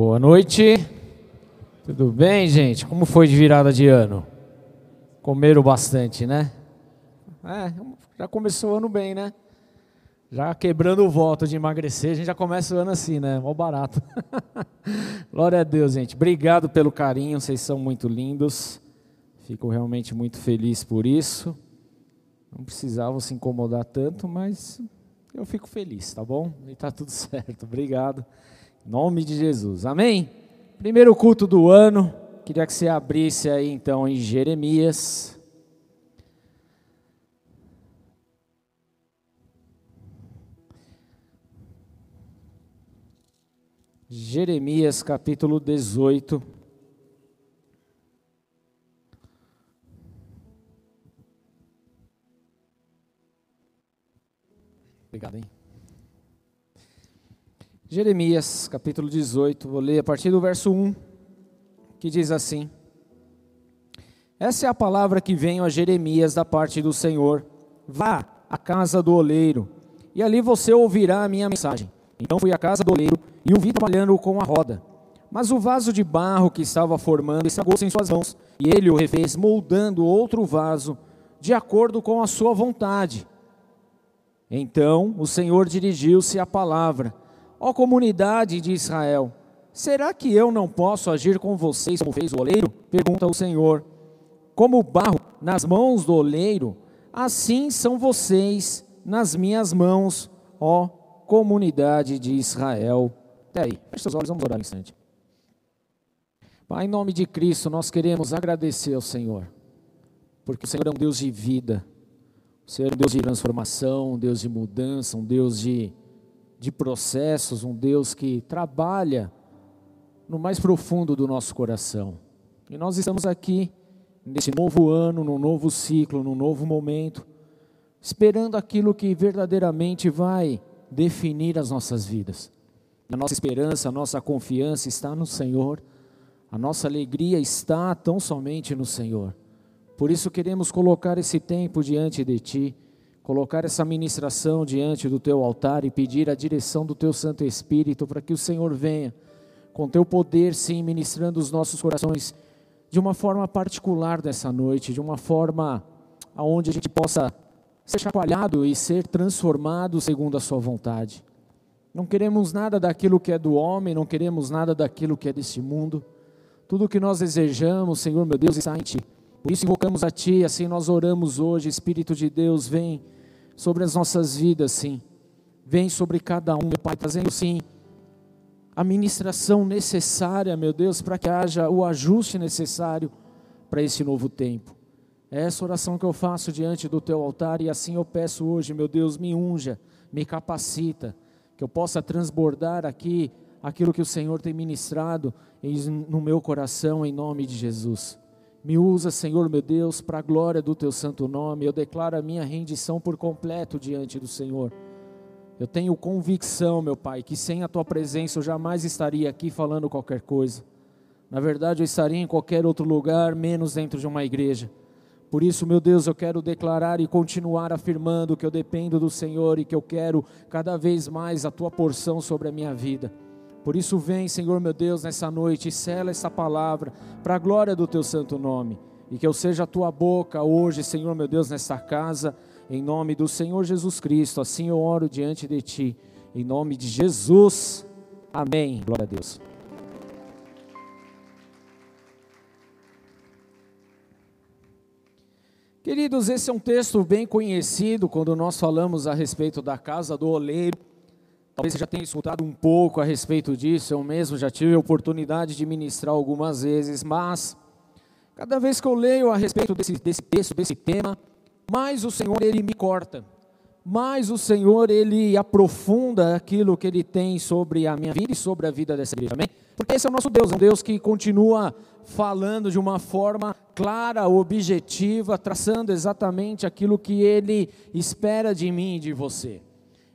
Boa noite. Tudo bem, gente? Como foi de virada de ano? Comeram bastante, né? É, já começou o ano bem, né? Já quebrando o voto de emagrecer, a gente já começa o ano assim, né? Mó barato. Glória a Deus, gente. Obrigado pelo carinho, vocês são muito lindos. Fico realmente muito feliz por isso. Não precisavam se incomodar tanto, mas eu fico feliz, tá bom? E tá tudo certo. Obrigado. Nome de Jesus. Amém? Primeiro culto do ano. Queria que você abrisse aí então em Jeremias. Jeremias capítulo 18. Obrigado, hein? Jeremias, capítulo 18, vou ler a partir do verso 1, que diz assim: Essa é a palavra que vem a Jeremias da parte do Senhor. Vá à casa do oleiro, e ali você ouvirá a minha mensagem. Então fui à casa do oleiro e o vi trabalhando com a roda. Mas o vaso de barro que estava formando estragou-se em suas mãos, e ele o refez, moldando outro vaso, de acordo com a sua vontade. Então o Senhor dirigiu-se à palavra Ó comunidade de Israel, será que eu não posso agir com vocês como fez o oleiro? Pergunta o Senhor. Como barro nas mãos do oleiro, assim são vocês nas minhas mãos, ó comunidade de Israel. Até aí, feche seus olhos, vamos orar um instante. Pai, em nome de Cristo, nós queremos agradecer ao Senhor, porque o Senhor é um Deus de vida, o Senhor é um Deus de transformação, um Deus de mudança, um Deus de de processos, um Deus que trabalha no mais profundo do nosso coração. E nós estamos aqui nesse novo ano, num novo ciclo, num novo momento, esperando aquilo que verdadeiramente vai definir as nossas vidas. A nossa esperança, a nossa confiança está no Senhor, a nossa alegria está tão somente no Senhor. Por isso queremos colocar esse tempo diante de Ti colocar essa ministração diante do teu altar e pedir a direção do teu Santo Espírito para que o Senhor venha com teu poder, sim, ministrando os nossos corações de uma forma particular dessa noite, de uma forma aonde a gente possa ser chacoalhado e ser transformado segundo a sua vontade. Não queremos nada daquilo que é do homem, não queremos nada daquilo que é deste mundo. Tudo o que nós desejamos, Senhor meu Deus, está em Ti. Por isso invocamos a Ti, assim nós oramos hoje, Espírito de Deus, vem sobre as nossas vidas, sim. Vem sobre cada um, meu Pai, trazendo, sim, a ministração necessária, meu Deus, para que haja o ajuste necessário para esse novo tempo. É essa oração que eu faço diante do teu altar e assim eu peço hoje, meu Deus, me unja, me capacita, que eu possa transbordar aqui aquilo que o Senhor tem ministrado no meu coração, em nome de Jesus. Me usa, Senhor meu Deus, para a glória do teu santo nome. Eu declaro a minha rendição por completo diante do Senhor. Eu tenho convicção, meu Pai, que sem a tua presença eu jamais estaria aqui falando qualquer coisa. Na verdade, eu estaria em qualquer outro lugar, menos dentro de uma igreja. Por isso, meu Deus, eu quero declarar e continuar afirmando que eu dependo do Senhor e que eu quero cada vez mais a tua porção sobre a minha vida. Por isso, vem, Senhor meu Deus, nessa noite e sela essa palavra para a glória do teu santo nome. E que eu seja a tua boca hoje, Senhor meu Deus, nesta casa, em nome do Senhor Jesus Cristo. Assim eu oro diante de ti, em nome de Jesus. Amém. Glória a Deus. Queridos, esse é um texto bem conhecido quando nós falamos a respeito da casa do oleiro. Talvez você já tenha escutado um pouco a respeito disso, eu mesmo já tive a oportunidade de ministrar algumas vezes, mas cada vez que eu leio a respeito desse, desse texto, desse tema, mais o Senhor ele me corta, mais o Senhor ele aprofunda aquilo que ele tem sobre a minha vida e sobre a vida dessa igreja, amém? Porque esse é o nosso Deus, um Deus que continua falando de uma forma clara, objetiva, traçando exatamente aquilo que ele espera de mim e de você.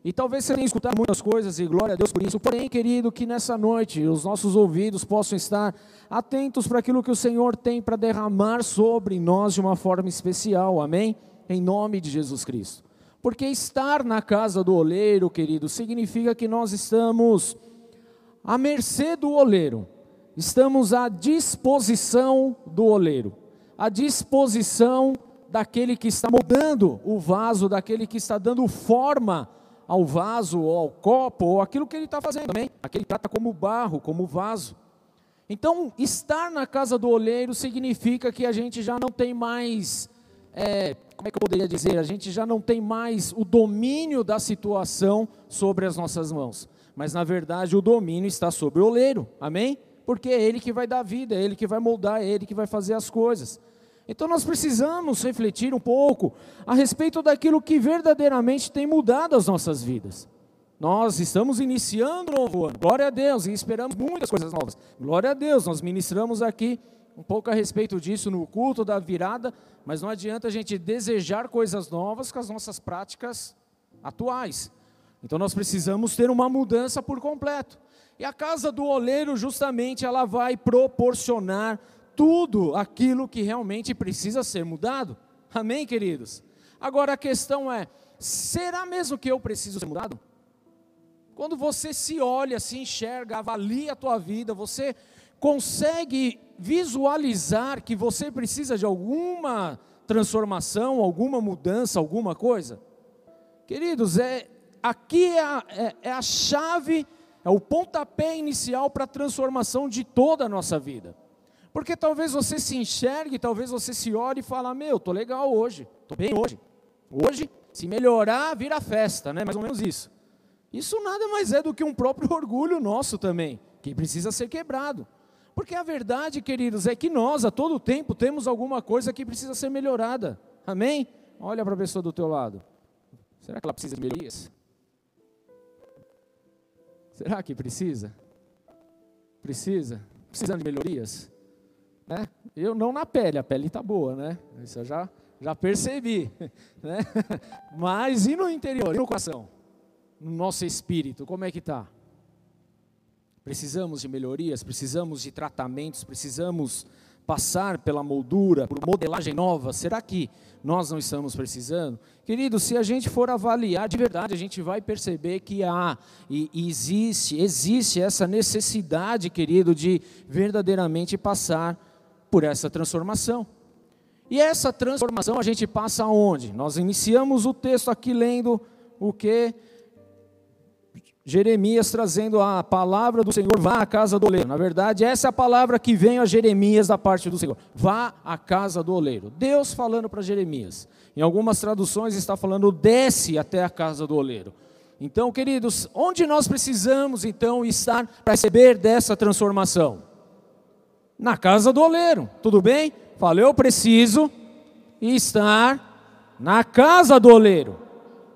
E talvez você tenha escutado muitas coisas e glória a Deus por isso. Porém, querido, que nessa noite os nossos ouvidos possam estar atentos para aquilo que o Senhor tem para derramar sobre nós de uma forma especial. Amém? Em nome de Jesus Cristo. Porque estar na casa do oleiro, querido, significa que nós estamos à mercê do oleiro, estamos à disposição do oleiro, à disposição daquele que está moldando o vaso, daquele que está dando forma ao vaso, ou ao copo, ou aquilo que ele está fazendo também. Aquele trata como barro, como vaso. Então, estar na casa do oleiro significa que a gente já não tem mais, é, como é que eu poderia dizer? A gente já não tem mais o domínio da situação sobre as nossas mãos. Mas, na verdade, o domínio está sobre o oleiro. Amém? Porque é ele que vai dar vida, é ele que vai moldar, é ele que vai fazer as coisas. Então nós precisamos refletir um pouco a respeito daquilo que verdadeiramente tem mudado as nossas vidas. Nós estamos iniciando um novo ano, glória a Deus, e esperamos muitas coisas novas. Glória a Deus, nós ministramos aqui um pouco a respeito disso no culto da virada, mas não adianta a gente desejar coisas novas com as nossas práticas atuais. Então nós precisamos ter uma mudança por completo. E a casa do oleiro, justamente, ela vai proporcionar tudo aquilo que realmente precisa ser mudado. Amém, queridos? Agora a questão é: será mesmo que eu preciso ser mudado? Quando você se olha, se enxerga, avalia a tua vida, você consegue visualizar que você precisa de alguma transformação, alguma mudança, alguma coisa? Queridos, é, aqui é a, é, é a chave, é o pontapé inicial para a transformação de toda a nossa vida. Porque talvez você se enxergue, talvez você se olhe e fale, meu, tô legal hoje, tô bem hoje. Hoje, se melhorar, vira festa, né? Mais ou menos isso. Isso nada mais é do que um próprio orgulho nosso também, que precisa ser quebrado. Porque a verdade, queridos, é que nós, a todo tempo, temos alguma coisa que precisa ser melhorada. Amém? Olha para a pessoa do teu lado. Será que ela precisa de melhorias? Será que precisa? Precisa? Precisando de melhorias? Né? Eu não na pele, a pele está boa, né? Isso eu já, já percebi. Né? Mas e no interior, e no coração? No nosso espírito, como é que está? Precisamos de melhorias, precisamos de tratamentos, precisamos passar pela moldura, por modelagem nova. Será que nós não estamos precisando? Querido, se a gente for avaliar de verdade, a gente vai perceber que há e existe, existe essa necessidade, querido, de verdadeiramente passar por essa transformação. E essa transformação a gente passa aonde? Nós iniciamos o texto aqui lendo o que? Jeremias trazendo a palavra do Senhor, vá à casa do oleiro. Na verdade, essa é a palavra que vem a Jeremias da parte do Senhor. Vá à casa do oleiro. Deus falando para Jeremias. Em algumas traduções está falando desce até a casa do oleiro. Então, queridos, onde nós precisamos então estar para receber dessa transformação? Na casa do oleiro, tudo bem? Falei, eu preciso estar na casa do oleiro,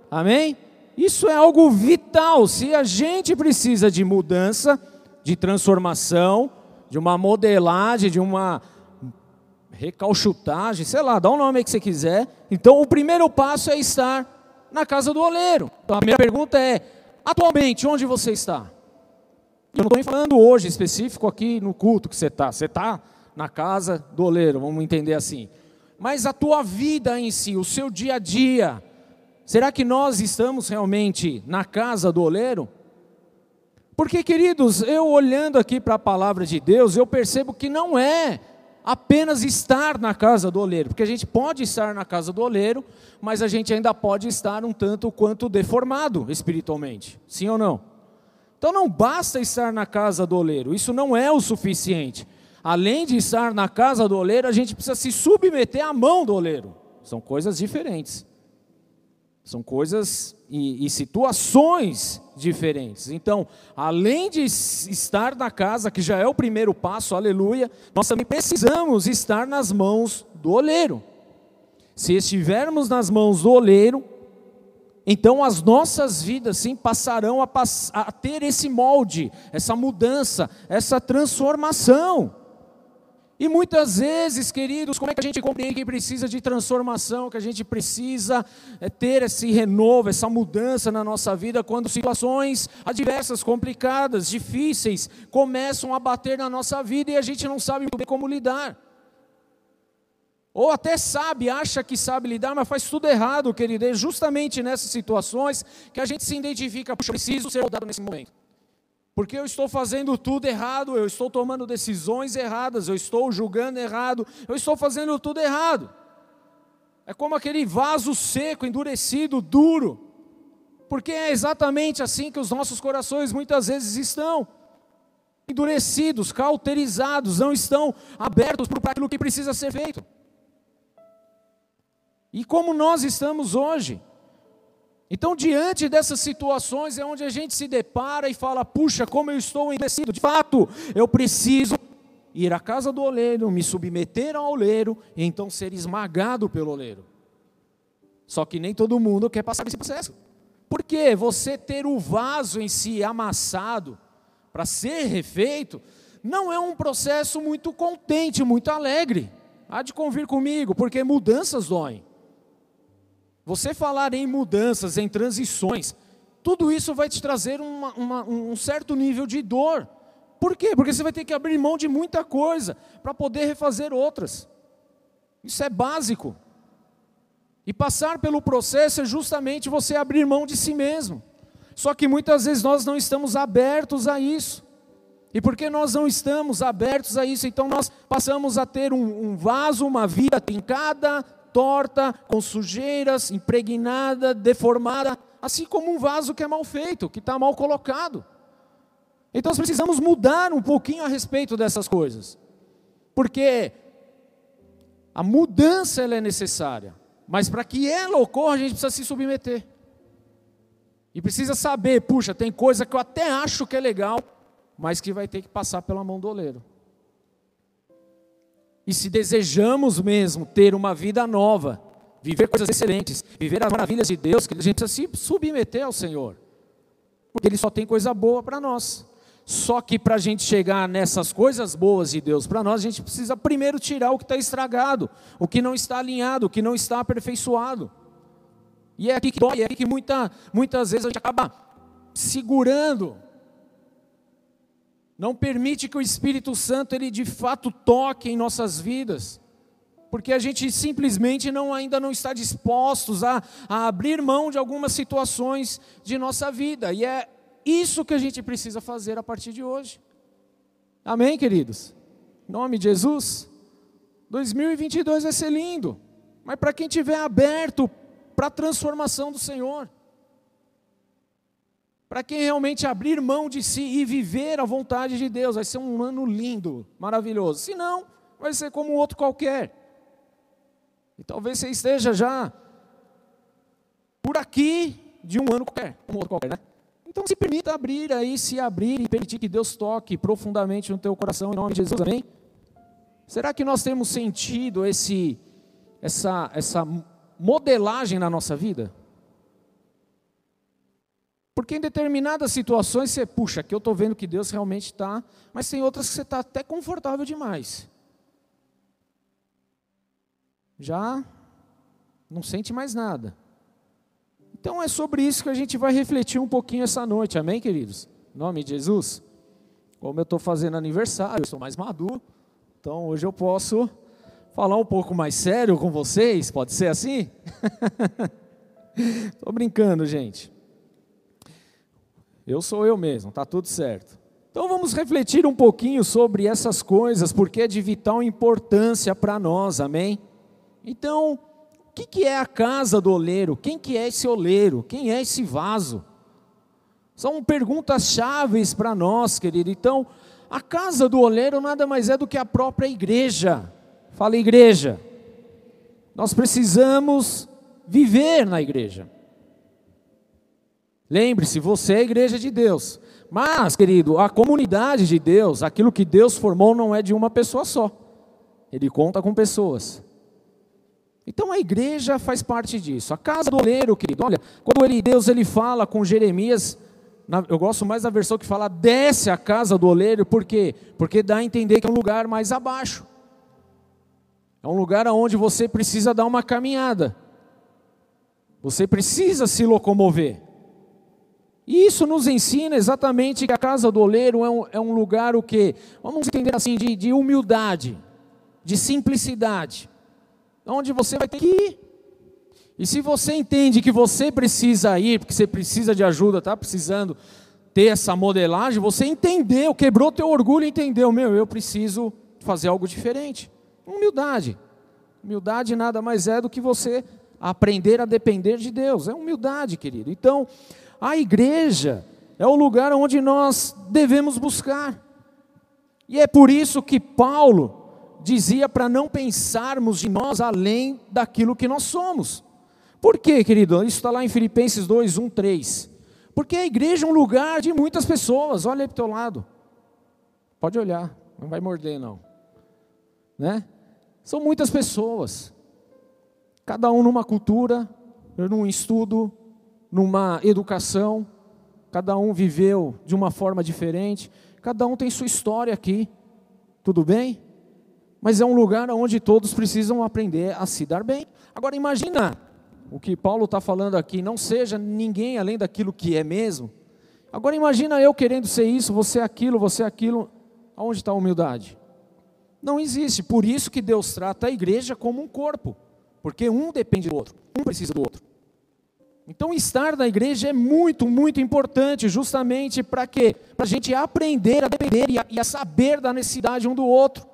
amém? Isso é algo vital. Se a gente precisa de mudança, de transformação, de uma modelagem, de uma recalchutagem, sei lá, dá um nome que você quiser. Então, o primeiro passo é estar na casa do oleiro. Então, a minha pergunta é: atualmente, onde você está? Eu não estou falando hoje específico aqui no culto que você está. Você está na casa do oleiro, vamos entender assim. Mas a tua vida em si, o seu dia a dia, será que nós estamos realmente na casa do oleiro? Porque, queridos, eu olhando aqui para a palavra de Deus, eu percebo que não é apenas estar na casa do oleiro, porque a gente pode estar na casa do oleiro, mas a gente ainda pode estar um tanto quanto deformado espiritualmente, sim ou não? Então não basta estar na casa do oleiro, isso não é o suficiente. Além de estar na casa do oleiro, a gente precisa se submeter à mão do oleiro. São coisas diferentes. São coisas e, e situações diferentes. Então, além de estar na casa, que já é o primeiro passo, aleluia, nós também precisamos estar nas mãos do oleiro. Se estivermos nas mãos do oleiro, então as nossas vidas sim passarão a, pass a, ter esse molde, essa mudança, essa transformação. E muitas vezes, queridos, como é que a gente compreende que precisa de transformação, que a gente precisa é, ter esse renovo, essa mudança na nossa vida, quando situações adversas, complicadas, difíceis, começam a bater na nossa vida e a gente não sabe muito bem como lidar. Ou até sabe, acha que sabe lidar, mas faz tudo errado, querido. É justamente nessas situações que a gente se identifica, puxa, eu preciso ser mudado nesse momento. porque eu estou fazendo tudo errado, eu estou tomando decisões erradas, eu estou julgando errado, eu estou fazendo tudo errado. É como aquele vaso seco, endurecido, duro, porque é exatamente assim que os nossos corações muitas vezes estão endurecidos, cauterizados, não estão abertos para aquilo que precisa ser feito. E como nós estamos hoje? Então, diante dessas situações, é onde a gente se depara e fala: puxa, como eu estou endurecido. De fato, eu preciso ir à casa do oleiro, me submeter ao oleiro e então ser esmagado pelo oleiro. Só que nem todo mundo quer passar esse processo. Porque você ter o vaso em si amassado para ser refeito não é um processo muito contente, muito alegre. Há de convir comigo, porque mudanças doem. Você falar em mudanças, em transições, tudo isso vai te trazer uma, uma, um certo nível de dor. Por quê? Porque você vai ter que abrir mão de muita coisa para poder refazer outras. Isso é básico. E passar pelo processo é justamente você abrir mão de si mesmo. Só que muitas vezes nós não estamos abertos a isso. E porque nós não estamos abertos a isso, então nós passamos a ter um, um vaso, uma vida trincada, torta, com sujeiras, impregnada, deformada, assim como um vaso que é mal feito, que está mal colocado. Então nós precisamos mudar um pouquinho a respeito dessas coisas, porque a mudança ela é necessária, mas para que ela ocorra a gente precisa se submeter. E precisa saber, puxa, tem coisa que eu até acho que é legal, mas que vai ter que passar pela mão do oleiro. E se desejamos mesmo ter uma vida nova, viver coisas excelentes, viver as maravilhas de Deus, que a gente precisa se submeter ao Senhor. Porque Ele só tem coisa boa para nós. Só que para a gente chegar nessas coisas boas de Deus para nós, a gente precisa primeiro tirar o que está estragado, o que não está alinhado, o que não está aperfeiçoado. E é aqui que dói, é aqui que muita, muitas vezes a gente acaba segurando não permite que o Espírito Santo ele de fato toque em nossas vidas, porque a gente simplesmente não ainda não está dispostos a, a abrir mão de algumas situações de nossa vida, e é isso que a gente precisa fazer a partir de hoje. Amém, queridos? Em nome de Jesus. 2022 vai ser lindo, mas para quem tiver aberto para a transformação do Senhor, para quem realmente abrir mão de si e viver a vontade de Deus, vai ser um ano lindo, maravilhoso. Se não, vai ser como outro qualquer. E talvez você esteja já por aqui de um ano qualquer, um outro qualquer, né? Então se permita abrir aí, se abrir e permitir que Deus toque profundamente no teu coração em nome de Jesus, amém? Será que nós temos sentido esse, essa, essa modelagem na nossa vida? Porque em determinadas situações você, puxa, aqui eu estou vendo que Deus realmente está, mas tem outras que você está até confortável demais. Já não sente mais nada. Então é sobre isso que a gente vai refletir um pouquinho essa noite, amém, queridos? Em nome de Jesus. Como eu estou fazendo aniversário, eu estou mais maduro, então hoje eu posso falar um pouco mais sério com vocês, pode ser assim? Estou brincando, gente. Eu sou eu mesmo, tá tudo certo. Então vamos refletir um pouquinho sobre essas coisas, porque é de vital importância para nós, amém? Então, o que, que é a casa do oleiro? Quem que é esse oleiro? Quem é esse vaso? São perguntas chaves para nós, querido. Então, a casa do oleiro nada mais é do que a própria igreja. Fala, igreja. Nós precisamos viver na igreja. Lembre-se, você é a igreja de Deus. Mas, querido, a comunidade de Deus, aquilo que Deus formou não é de uma pessoa só. Ele conta com pessoas. Então a igreja faz parte disso. A casa do oleiro, querido, olha, quando ele, Deus ele fala com Jeremias, na, eu gosto mais da versão que fala desce a casa do oleiro, por quê? Porque dá a entender que é um lugar mais abaixo. É um lugar onde você precisa dar uma caminhada. Você precisa se locomover. E isso nos ensina exatamente que a casa do oleiro é um, é um lugar o quê? Vamos entender assim, de, de humildade, de simplicidade, onde você vai ter que ir. E se você entende que você precisa ir, porque você precisa de ajuda, está precisando ter essa modelagem, você entendeu, quebrou teu orgulho e entendeu, meu, eu preciso fazer algo diferente. Humildade. Humildade nada mais é do que você aprender a depender de Deus. É humildade, querido. Então, a igreja é o lugar onde nós devemos buscar. E é por isso que Paulo dizia para não pensarmos de nós além daquilo que nós somos. Por quê, querido? Isso está lá em Filipenses 2, 1, 3. Porque a igreja é um lugar de muitas pessoas. Olha aí para o teu lado. Pode olhar, não vai morder não. Né? São muitas pessoas. Cada um numa cultura, num estudo, numa educação. Cada um viveu de uma forma diferente. Cada um tem sua história aqui. Tudo bem? Mas é um lugar onde todos precisam aprender a se dar bem. Agora imagina o que Paulo está falando aqui, não seja ninguém além daquilo que é mesmo. Agora imagina eu querendo ser isso, você aquilo, você aquilo. Aonde está a humildade? Não existe. Por isso que Deus trata a igreja como um corpo. Porque um depende do outro, um precisa do outro. Então, estar na igreja é muito, muito importante, justamente para quê? Para a gente aprender a depender e a, e a saber da necessidade um do outro.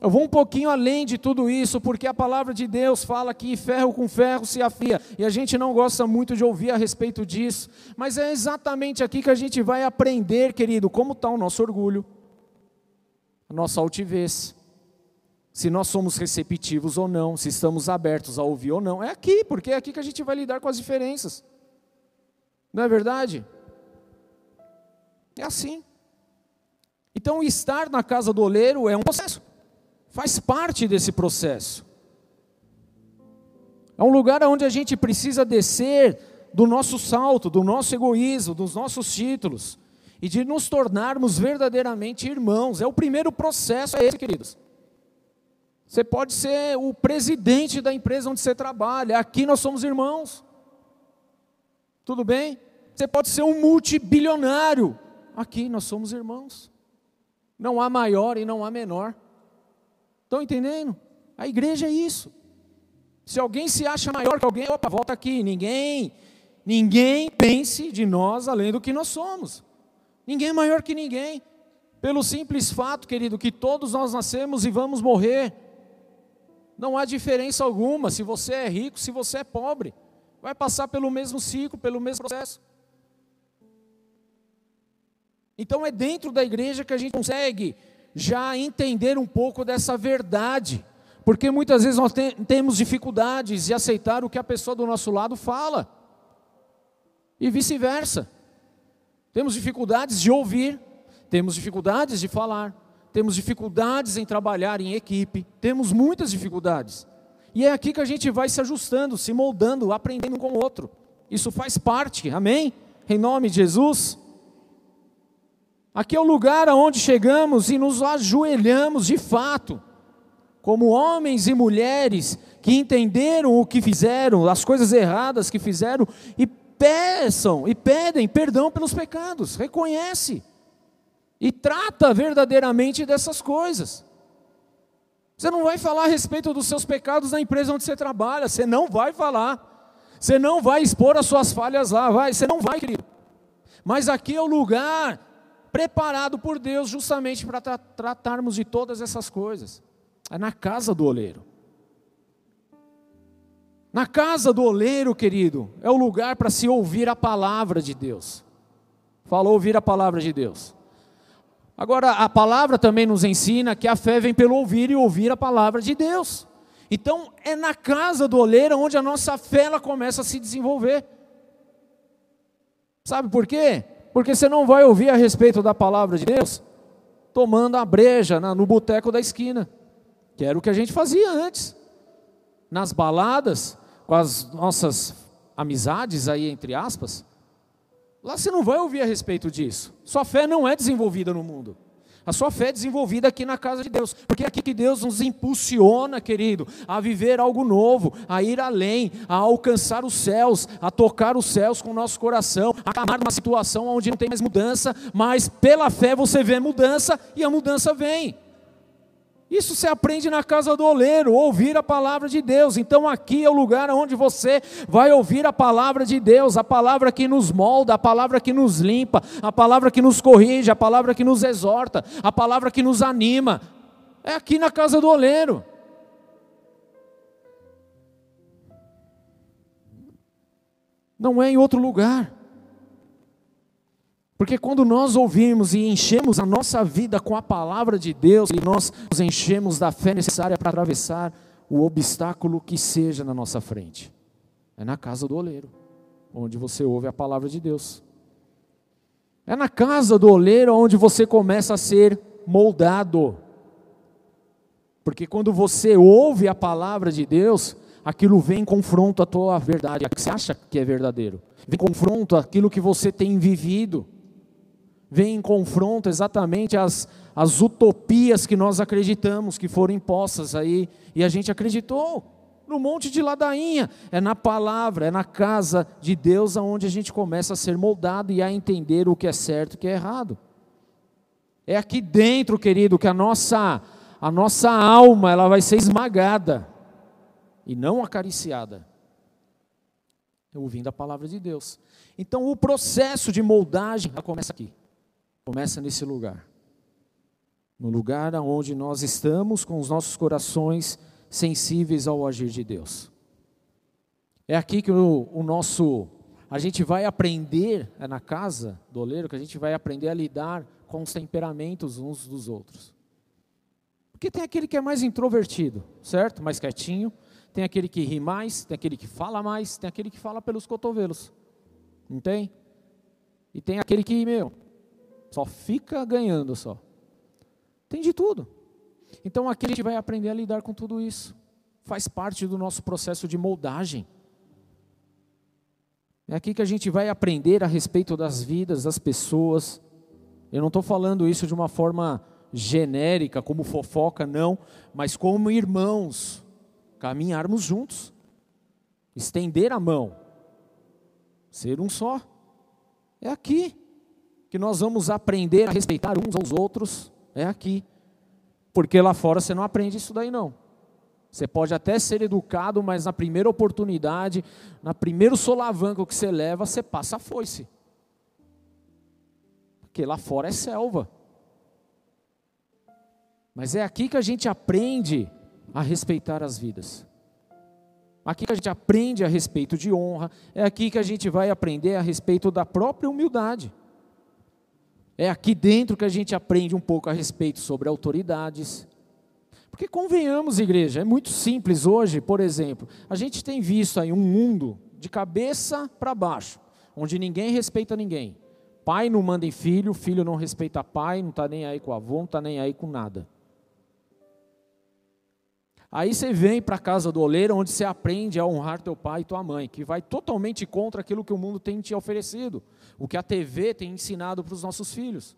Eu vou um pouquinho além de tudo isso, porque a palavra de Deus fala que ferro com ferro se afia, e a gente não gosta muito de ouvir a respeito disso, mas é exatamente aqui que a gente vai aprender, querido, como está o nosso orgulho, a nossa altivez, se nós somos receptivos ou não, se estamos abertos a ouvir ou não. É aqui, porque é aqui que a gente vai lidar com as diferenças. Não é verdade? É assim. Então, estar na casa do oleiro é um processo, faz parte desse processo. É um lugar onde a gente precisa descer do nosso salto, do nosso egoísmo, dos nossos títulos, e de nos tornarmos verdadeiramente irmãos. É o primeiro processo, é esse, queridos. Você pode ser o presidente da empresa onde você trabalha. Aqui nós somos irmãos. Tudo bem? Você pode ser um multibilionário. Aqui nós somos irmãos. Não há maior e não há menor. Estão entendendo? A igreja é isso. Se alguém se acha maior que alguém, opa, volta aqui. Ninguém, ninguém pense de nós além do que nós somos. Ninguém é maior que ninguém. Pelo simples fato, querido, que todos nós nascemos e vamos morrer. Não há diferença alguma se você é rico, se você é pobre. Vai passar pelo mesmo ciclo, pelo mesmo processo. Então é dentro da igreja que a gente consegue já entender um pouco dessa verdade. Porque muitas vezes nós temos dificuldades de aceitar o que a pessoa do nosso lado fala. E vice-versa. Temos dificuldades de ouvir, temos dificuldades de falar temos dificuldades em trabalhar em equipe, temos muitas dificuldades. E é aqui que a gente vai se ajustando, se moldando, aprendendo com o outro. Isso faz parte, amém? Em nome de Jesus. Aqui é o lugar aonde chegamos e nos ajoelhamos de fato, como homens e mulheres que entenderam o que fizeram, as coisas erradas que fizeram e peçam e pedem perdão pelos pecados. Reconhece e trata verdadeiramente dessas coisas. Você não vai falar a respeito dos seus pecados na empresa onde você trabalha, você não vai falar. Você não vai expor as suas falhas lá, vai, você não vai, querido. Mas aqui é o lugar preparado por Deus justamente para tra tratarmos de todas essas coisas. É na casa do oleiro. Na casa do oleiro, querido, é o lugar para se ouvir a palavra de Deus. Falou ouvir a palavra de Deus. Agora, a palavra também nos ensina que a fé vem pelo ouvir e ouvir a palavra de Deus. Então, é na casa do oleiro onde a nossa fé ela começa a se desenvolver. Sabe por quê? Porque você não vai ouvir a respeito da palavra de Deus tomando a breja no boteco da esquina, que era o que a gente fazia antes. Nas baladas, com as nossas amizades aí, entre aspas, Lá você não vai ouvir a respeito disso. Sua fé não é desenvolvida no mundo. A sua fé é desenvolvida aqui na casa de Deus, porque é aqui que Deus nos impulsiona, querido, a viver algo novo, a ir além, a alcançar os céus, a tocar os céus com o nosso coração, a amar uma situação onde não tem mais mudança, mas pela fé você vê mudança e a mudança vem. Isso se aprende na casa do oleiro, ouvir a palavra de Deus. Então aqui é o lugar onde você vai ouvir a palavra de Deus, a palavra que nos molda, a palavra que nos limpa, a palavra que nos corrige, a palavra que nos exorta, a palavra que nos anima. É aqui na casa do oleiro. Não é em outro lugar. Porque quando nós ouvimos e enchemos a nossa vida com a palavra de Deus, e nós nos enchemos da fé necessária para atravessar o obstáculo que seja na nossa frente, é na casa do oleiro, onde você ouve a palavra de Deus. É na casa do oleiro onde você começa a ser moldado. Porque quando você ouve a palavra de Deus, aquilo vem em confronto à tua verdade, a que você acha que é verdadeiro. Vem em confronto àquilo que você tem vivido vem em confronto exatamente as, as utopias que nós acreditamos que foram impostas aí, e a gente acreditou no monte de ladainha. É na palavra, é na casa de Deus aonde a gente começa a ser moldado e a entender o que é certo e o que é errado. É aqui dentro, querido, que a nossa a nossa alma ela vai ser esmagada e não acariciada. Ouvindo a palavra de Deus. Então o processo de moldagem começa aqui. Começa nesse lugar. No lugar onde nós estamos com os nossos corações sensíveis ao agir de Deus. É aqui que o, o nosso. A gente vai aprender, é na casa do oleiro que a gente vai aprender a lidar com os temperamentos uns dos outros. Porque tem aquele que é mais introvertido, certo? Mais quietinho. Tem aquele que ri mais, tem aquele que fala mais, tem aquele que fala pelos cotovelos. Não tem? E tem aquele que, meu, só fica ganhando só. Tem de tudo. Então aqui a gente vai aprender a lidar com tudo isso. Faz parte do nosso processo de moldagem. É aqui que a gente vai aprender a respeito das vidas das pessoas. Eu não estou falando isso de uma forma genérica, como fofoca, não, mas como irmãos, caminharmos juntos, estender a mão, ser um só. É aqui que nós vamos aprender a respeitar uns aos outros é aqui. Porque lá fora você não aprende isso daí não. Você pode até ser educado, mas na primeira oportunidade, na primeiro solavanco que você leva, você passa a foice. Porque lá fora é selva. Mas é aqui que a gente aprende a respeitar as vidas. Aqui que a gente aprende a respeito de honra, é aqui que a gente vai aprender a respeito da própria humildade. É aqui dentro que a gente aprende um pouco a respeito sobre autoridades. Porque convenhamos, igreja, é muito simples hoje, por exemplo, a gente tem visto aí um mundo de cabeça para baixo, onde ninguém respeita ninguém. Pai não manda em filho, filho não respeita pai, não está nem aí com avô, não está nem aí com nada. Aí você vem para a casa do oleiro, onde você aprende a honrar teu pai e tua mãe, que vai totalmente contra aquilo que o mundo tem te oferecido, o que a TV tem ensinado para os nossos filhos.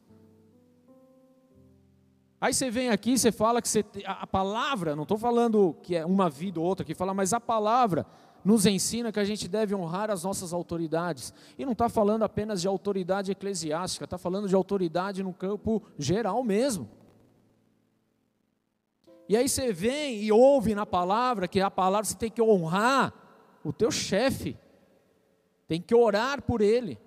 Aí você vem aqui e você fala que você, a palavra, não estou falando que é uma vida ou outra aqui, fala, mas a palavra nos ensina que a gente deve honrar as nossas autoridades. E não está falando apenas de autoridade eclesiástica, está falando de autoridade no campo geral mesmo. E aí você vem e ouve na palavra que a palavra você tem que honrar o teu chefe, tem que orar por ele.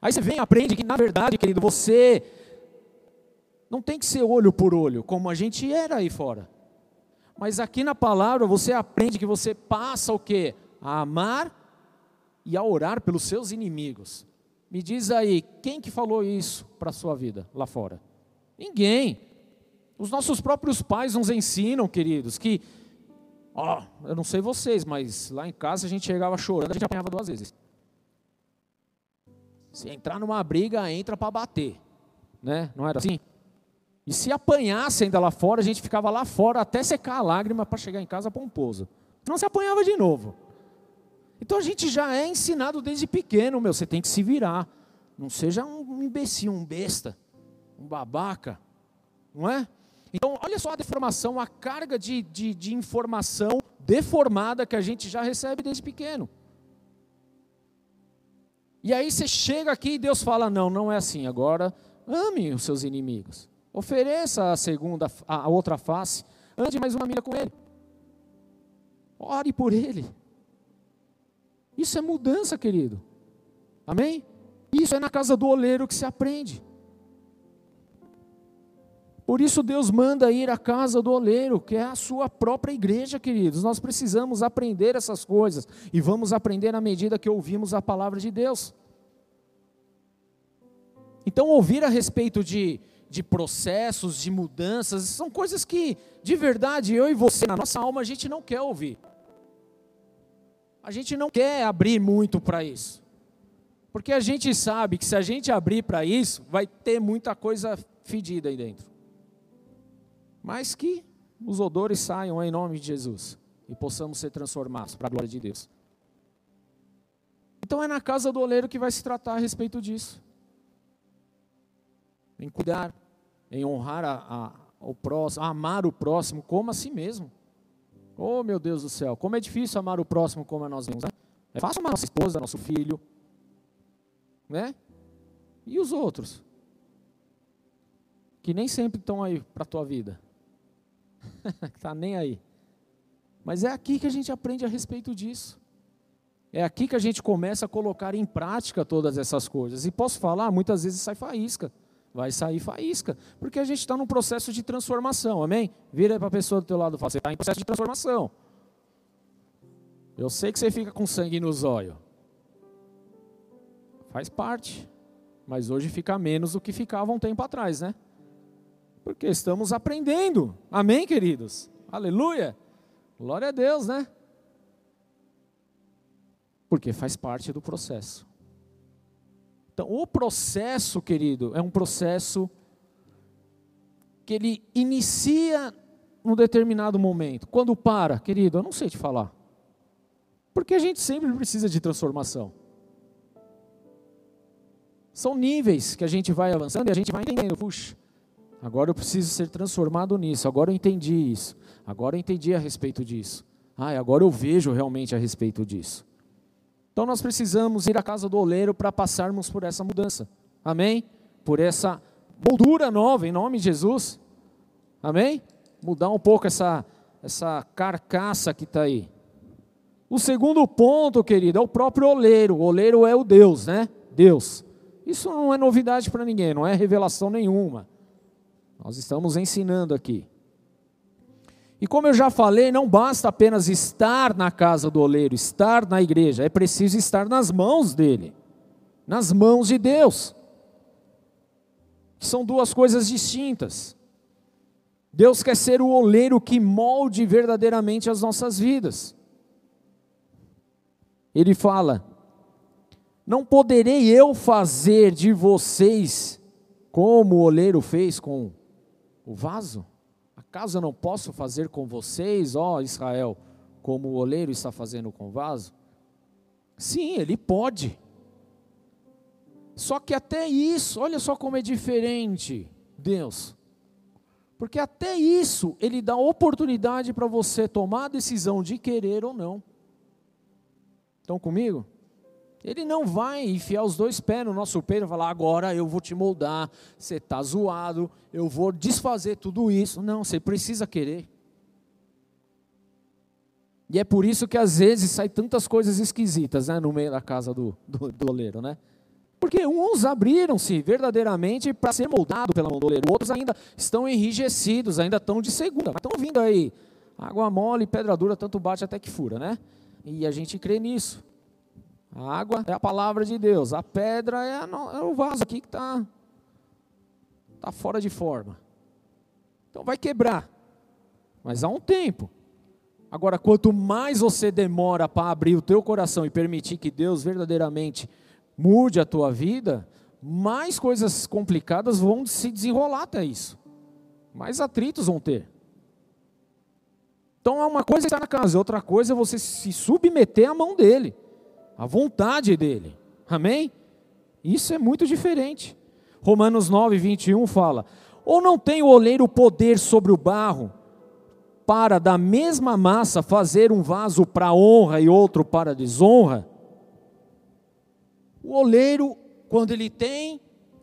Aí você vem e aprende que, na verdade, querido, você não tem que ser olho por olho, como a gente era aí fora. Mas aqui na palavra você aprende que você passa o quê? A amar e a orar pelos seus inimigos. Me diz aí, quem que falou isso para a sua vida lá fora? Ninguém. Os nossos próprios pais nos ensinam, queridos, que, ó, eu não sei vocês, mas lá em casa a gente chegava chorando, a gente apanhava duas vezes. Se entrar numa briga, entra para bater, né? Não era assim? E se apanhasse ainda lá fora, a gente ficava lá fora até secar a lágrima para chegar em casa pomposo. Não se apanhava de novo. Então a gente já é ensinado desde pequeno, meu, você tem que se virar. Não seja um imbecil, um besta, um babaca, não é? Então, olha só a deformação, a carga de, de, de informação deformada que a gente já recebe desde pequeno. E aí você chega aqui e Deus fala: não, não é assim, agora ame os seus inimigos. Ofereça a segunda, a outra face. Ande mais uma milha com ele. Ore por ele. Isso é mudança, querido. Amém? Isso é na casa do oleiro que se aprende. Por isso Deus manda ir à casa do oleiro, que é a sua própria igreja, queridos. Nós precisamos aprender essas coisas e vamos aprender à medida que ouvimos a palavra de Deus. Então, ouvir a respeito de, de processos, de mudanças, são coisas que, de verdade, eu e você, na nossa alma, a gente não quer ouvir. A gente não quer abrir muito para isso. Porque a gente sabe que se a gente abrir para isso, vai ter muita coisa fedida aí dentro mas que os odores saiam em nome de Jesus e possamos ser transformados para a glória de Deus. Então é na casa do oleiro que vai se tratar a respeito disso. Em cuidar, em honrar a, a, o próximo, amar o próximo como a si mesmo. Oh meu Deus do céu, como é difícil amar o próximo como a nós mesmos. Né? É fácil amar nossa esposa, nosso filho, né? E os outros? Que nem sempre estão aí para a tua vida. Está nem aí. Mas é aqui que a gente aprende a respeito disso. É aqui que a gente começa a colocar em prática todas essas coisas. E posso falar, muitas vezes sai faísca. Vai sair faísca. Porque a gente está num processo de transformação, amém? Vira para a pessoa do teu lado e fala, você está em processo de transformação. Eu sei que você fica com sangue nos olhos. Faz parte. Mas hoje fica menos do que ficava um tempo atrás, né? Porque estamos aprendendo. Amém, queridos? Aleluia! Glória a Deus, né? Porque faz parte do processo. Então, o processo, querido, é um processo que ele inicia num determinado momento. Quando para, querido, eu não sei te falar. Porque a gente sempre precisa de transformação. São níveis que a gente vai avançando e a gente vai entendendo. Puxa, Agora eu preciso ser transformado nisso. Agora eu entendi isso. Agora eu entendi a respeito disso. Ah, agora eu vejo realmente a respeito disso. Então nós precisamos ir à casa do oleiro para passarmos por essa mudança. Amém? Por essa moldura nova em nome de Jesus. Amém? Mudar um pouco essa, essa carcaça que está aí. O segundo ponto, querido, é o próprio oleiro. O oleiro é o Deus, né? Deus. Isso não é novidade para ninguém, não é revelação nenhuma. Nós estamos ensinando aqui. E como eu já falei, não basta apenas estar na casa do oleiro, estar na igreja, é preciso estar nas mãos dele, nas mãos de Deus. São duas coisas distintas. Deus quer ser o oleiro que molde verdadeiramente as nossas vidas. Ele fala: Não poderei eu fazer de vocês como o oleiro fez com o vaso? Acaso eu não posso fazer com vocês, ó Israel, como o oleiro está fazendo com o vaso? Sim, ele pode. Só que até isso, olha só como é diferente Deus. Porque até isso, ele dá oportunidade para você tomar a decisão de querer ou não. Estão comigo? Ele não vai enfiar os dois pés no nosso peito e falar: agora eu vou te moldar, você está zoado, eu vou desfazer tudo isso. Não, você precisa querer. E é por isso que às vezes sai tantas coisas esquisitas né, no meio da casa do, do, do oleiro, né? Porque uns abriram-se verdadeiramente para ser moldado pela mão do oleiro, outros ainda estão enrijecidos, ainda estão de segunda, mas estão vindo aí. Água mole, pedra dura, tanto bate até que fura, né? E a gente crê nisso. A água é a palavra de Deus, a pedra é, a, é o vaso aqui que está tá fora de forma. Então vai quebrar, mas há um tempo. Agora, quanto mais você demora para abrir o teu coração e permitir que Deus verdadeiramente mude a tua vida, mais coisas complicadas vão se desenrolar até isso. Mais atritos vão ter. Então, uma coisa estar na casa, outra coisa é você se submeter à mão dele a vontade dele. Amém? Isso é muito diferente. Romanos 9, 21 fala: Ou não tem o oleiro poder sobre o barro, para da mesma massa fazer um vaso para honra e outro para desonra? O oleiro, quando ele tem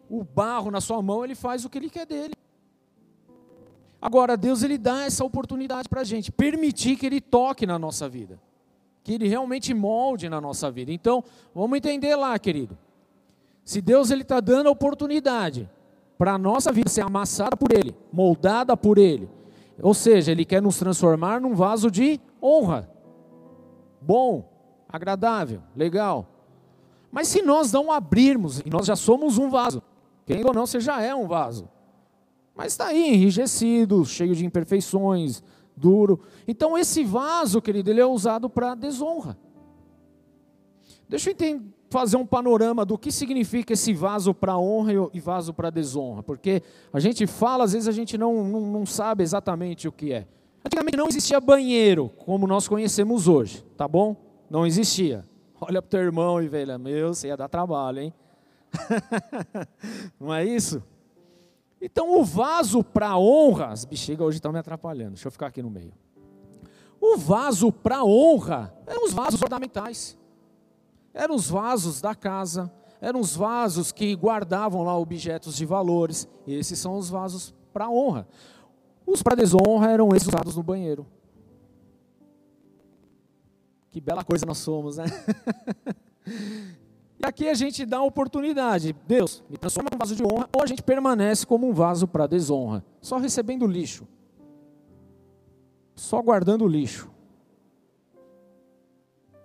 o barro na sua mão, ele faz o que ele quer dele. Agora, Deus ele dá essa oportunidade para a gente, permitir que Ele toque na nossa vida, que Ele realmente molde na nossa vida. Então, vamos entender lá, querido. Se Deus ele está dando a oportunidade para a nossa vida ser amassada por Ele, moldada por Ele, ou seja, Ele quer nos transformar num vaso de honra, bom, agradável, legal. Mas se nós não abrirmos, e nós já somos um vaso, quem ou não, você já é um vaso. Mas está aí, enrijecido, cheio de imperfeições, duro. Então esse vaso, querido, ele é usado para desonra. Deixa eu fazer um panorama do que significa esse vaso para honra e vaso para desonra, porque a gente fala, às vezes a gente não, não, não sabe exatamente o que é. Antigamente não existia banheiro, como nós conhecemos hoje, tá bom? Não existia. Olha para o teu irmão e velha, meu, você ia dar trabalho, hein? não é isso? Então o vaso para honra, as bexigas hoje estão me atrapalhando, deixa eu ficar aqui no meio. O vaso para honra eram os vasos ornamentais. Eram os vasos da casa, eram os vasos que guardavam lá objetos de valores. Esses são os vasos para honra. Os para desonra eram esses usados no banheiro. Que bela coisa nós somos, né? e aqui a gente dá a oportunidade. Deus, me transforma num vaso de honra, ou a gente permanece como um vaso para desonra, só recebendo lixo. Só guardando lixo.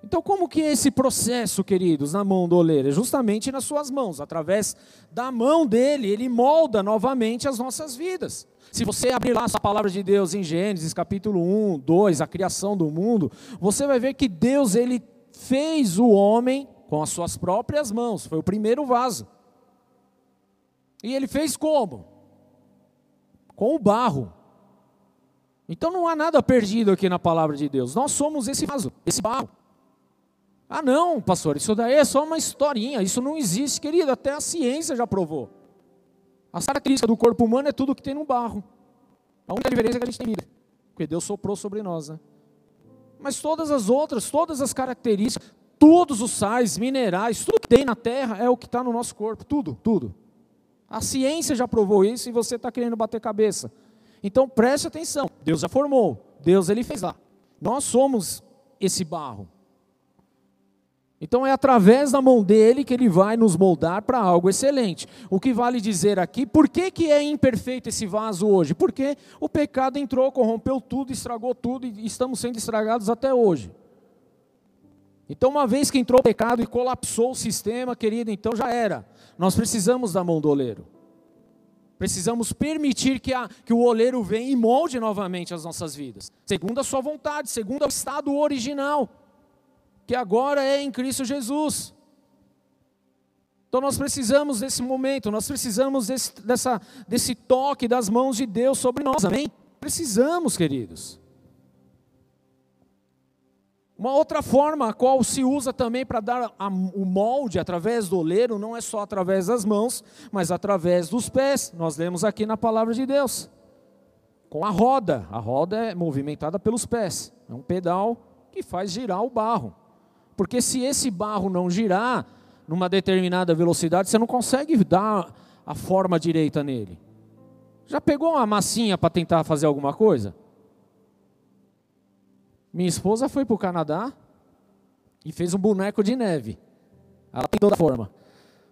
Então, como que é esse processo, queridos, na mão do oleiro? É justamente nas suas mãos, através da mão dele, ele molda novamente as nossas vidas. Se você abrir lá a palavra de Deus em Gênesis, capítulo 1, 2, a criação do mundo, você vai ver que Deus, ele fez o homem com as suas próprias mãos, foi o primeiro vaso. E ele fez como? Com o barro. Então não há nada perdido aqui na palavra de Deus. Nós somos esse vaso, esse barro. Ah, não, pastor, isso daí é só uma historinha, isso não existe, querido, até a ciência já provou. A característica do corpo humano é tudo que tem no barro. A única diferença é que a gente tem vida, porque Deus soprou sobre nós, né? Mas todas as outras, todas as características, todos os sais, minerais, tudo que tem na terra é o que está no nosso corpo, tudo, tudo. A ciência já provou isso e você está querendo bater cabeça. Então preste atenção, Deus já formou, Deus ele fez lá. Nós somos esse barro. Então é através da mão dele que ele vai nos moldar para algo excelente. O que vale dizer aqui, por que, que é imperfeito esse vaso hoje? Porque o pecado entrou, corrompeu tudo, estragou tudo e estamos sendo estragados até hoje. Então, uma vez que entrou o pecado e colapsou o sistema, querido, então já era. Nós precisamos da mão do oleiro. Precisamos permitir que, a, que o oleiro venha e molde novamente as nossas vidas, segundo a sua vontade, segundo o estado original que agora é em Cristo Jesus. Então nós precisamos desse momento, nós precisamos desse, dessa, desse toque das mãos de Deus sobre nós, amém? Precisamos, queridos. Uma outra forma a qual se usa também para dar a, o molde através do oleiro, não é só através das mãos, mas através dos pés. Nós lemos aqui na palavra de Deus. Com a roda. A roda é movimentada pelos pés. É um pedal que faz girar o barro. Porque se esse barro não girar numa determinada velocidade, você não consegue dar a forma direita nele. Já pegou uma massinha para tentar fazer alguma coisa? Minha esposa foi para o Canadá e fez um boneco de neve. Ela tem toda a forma.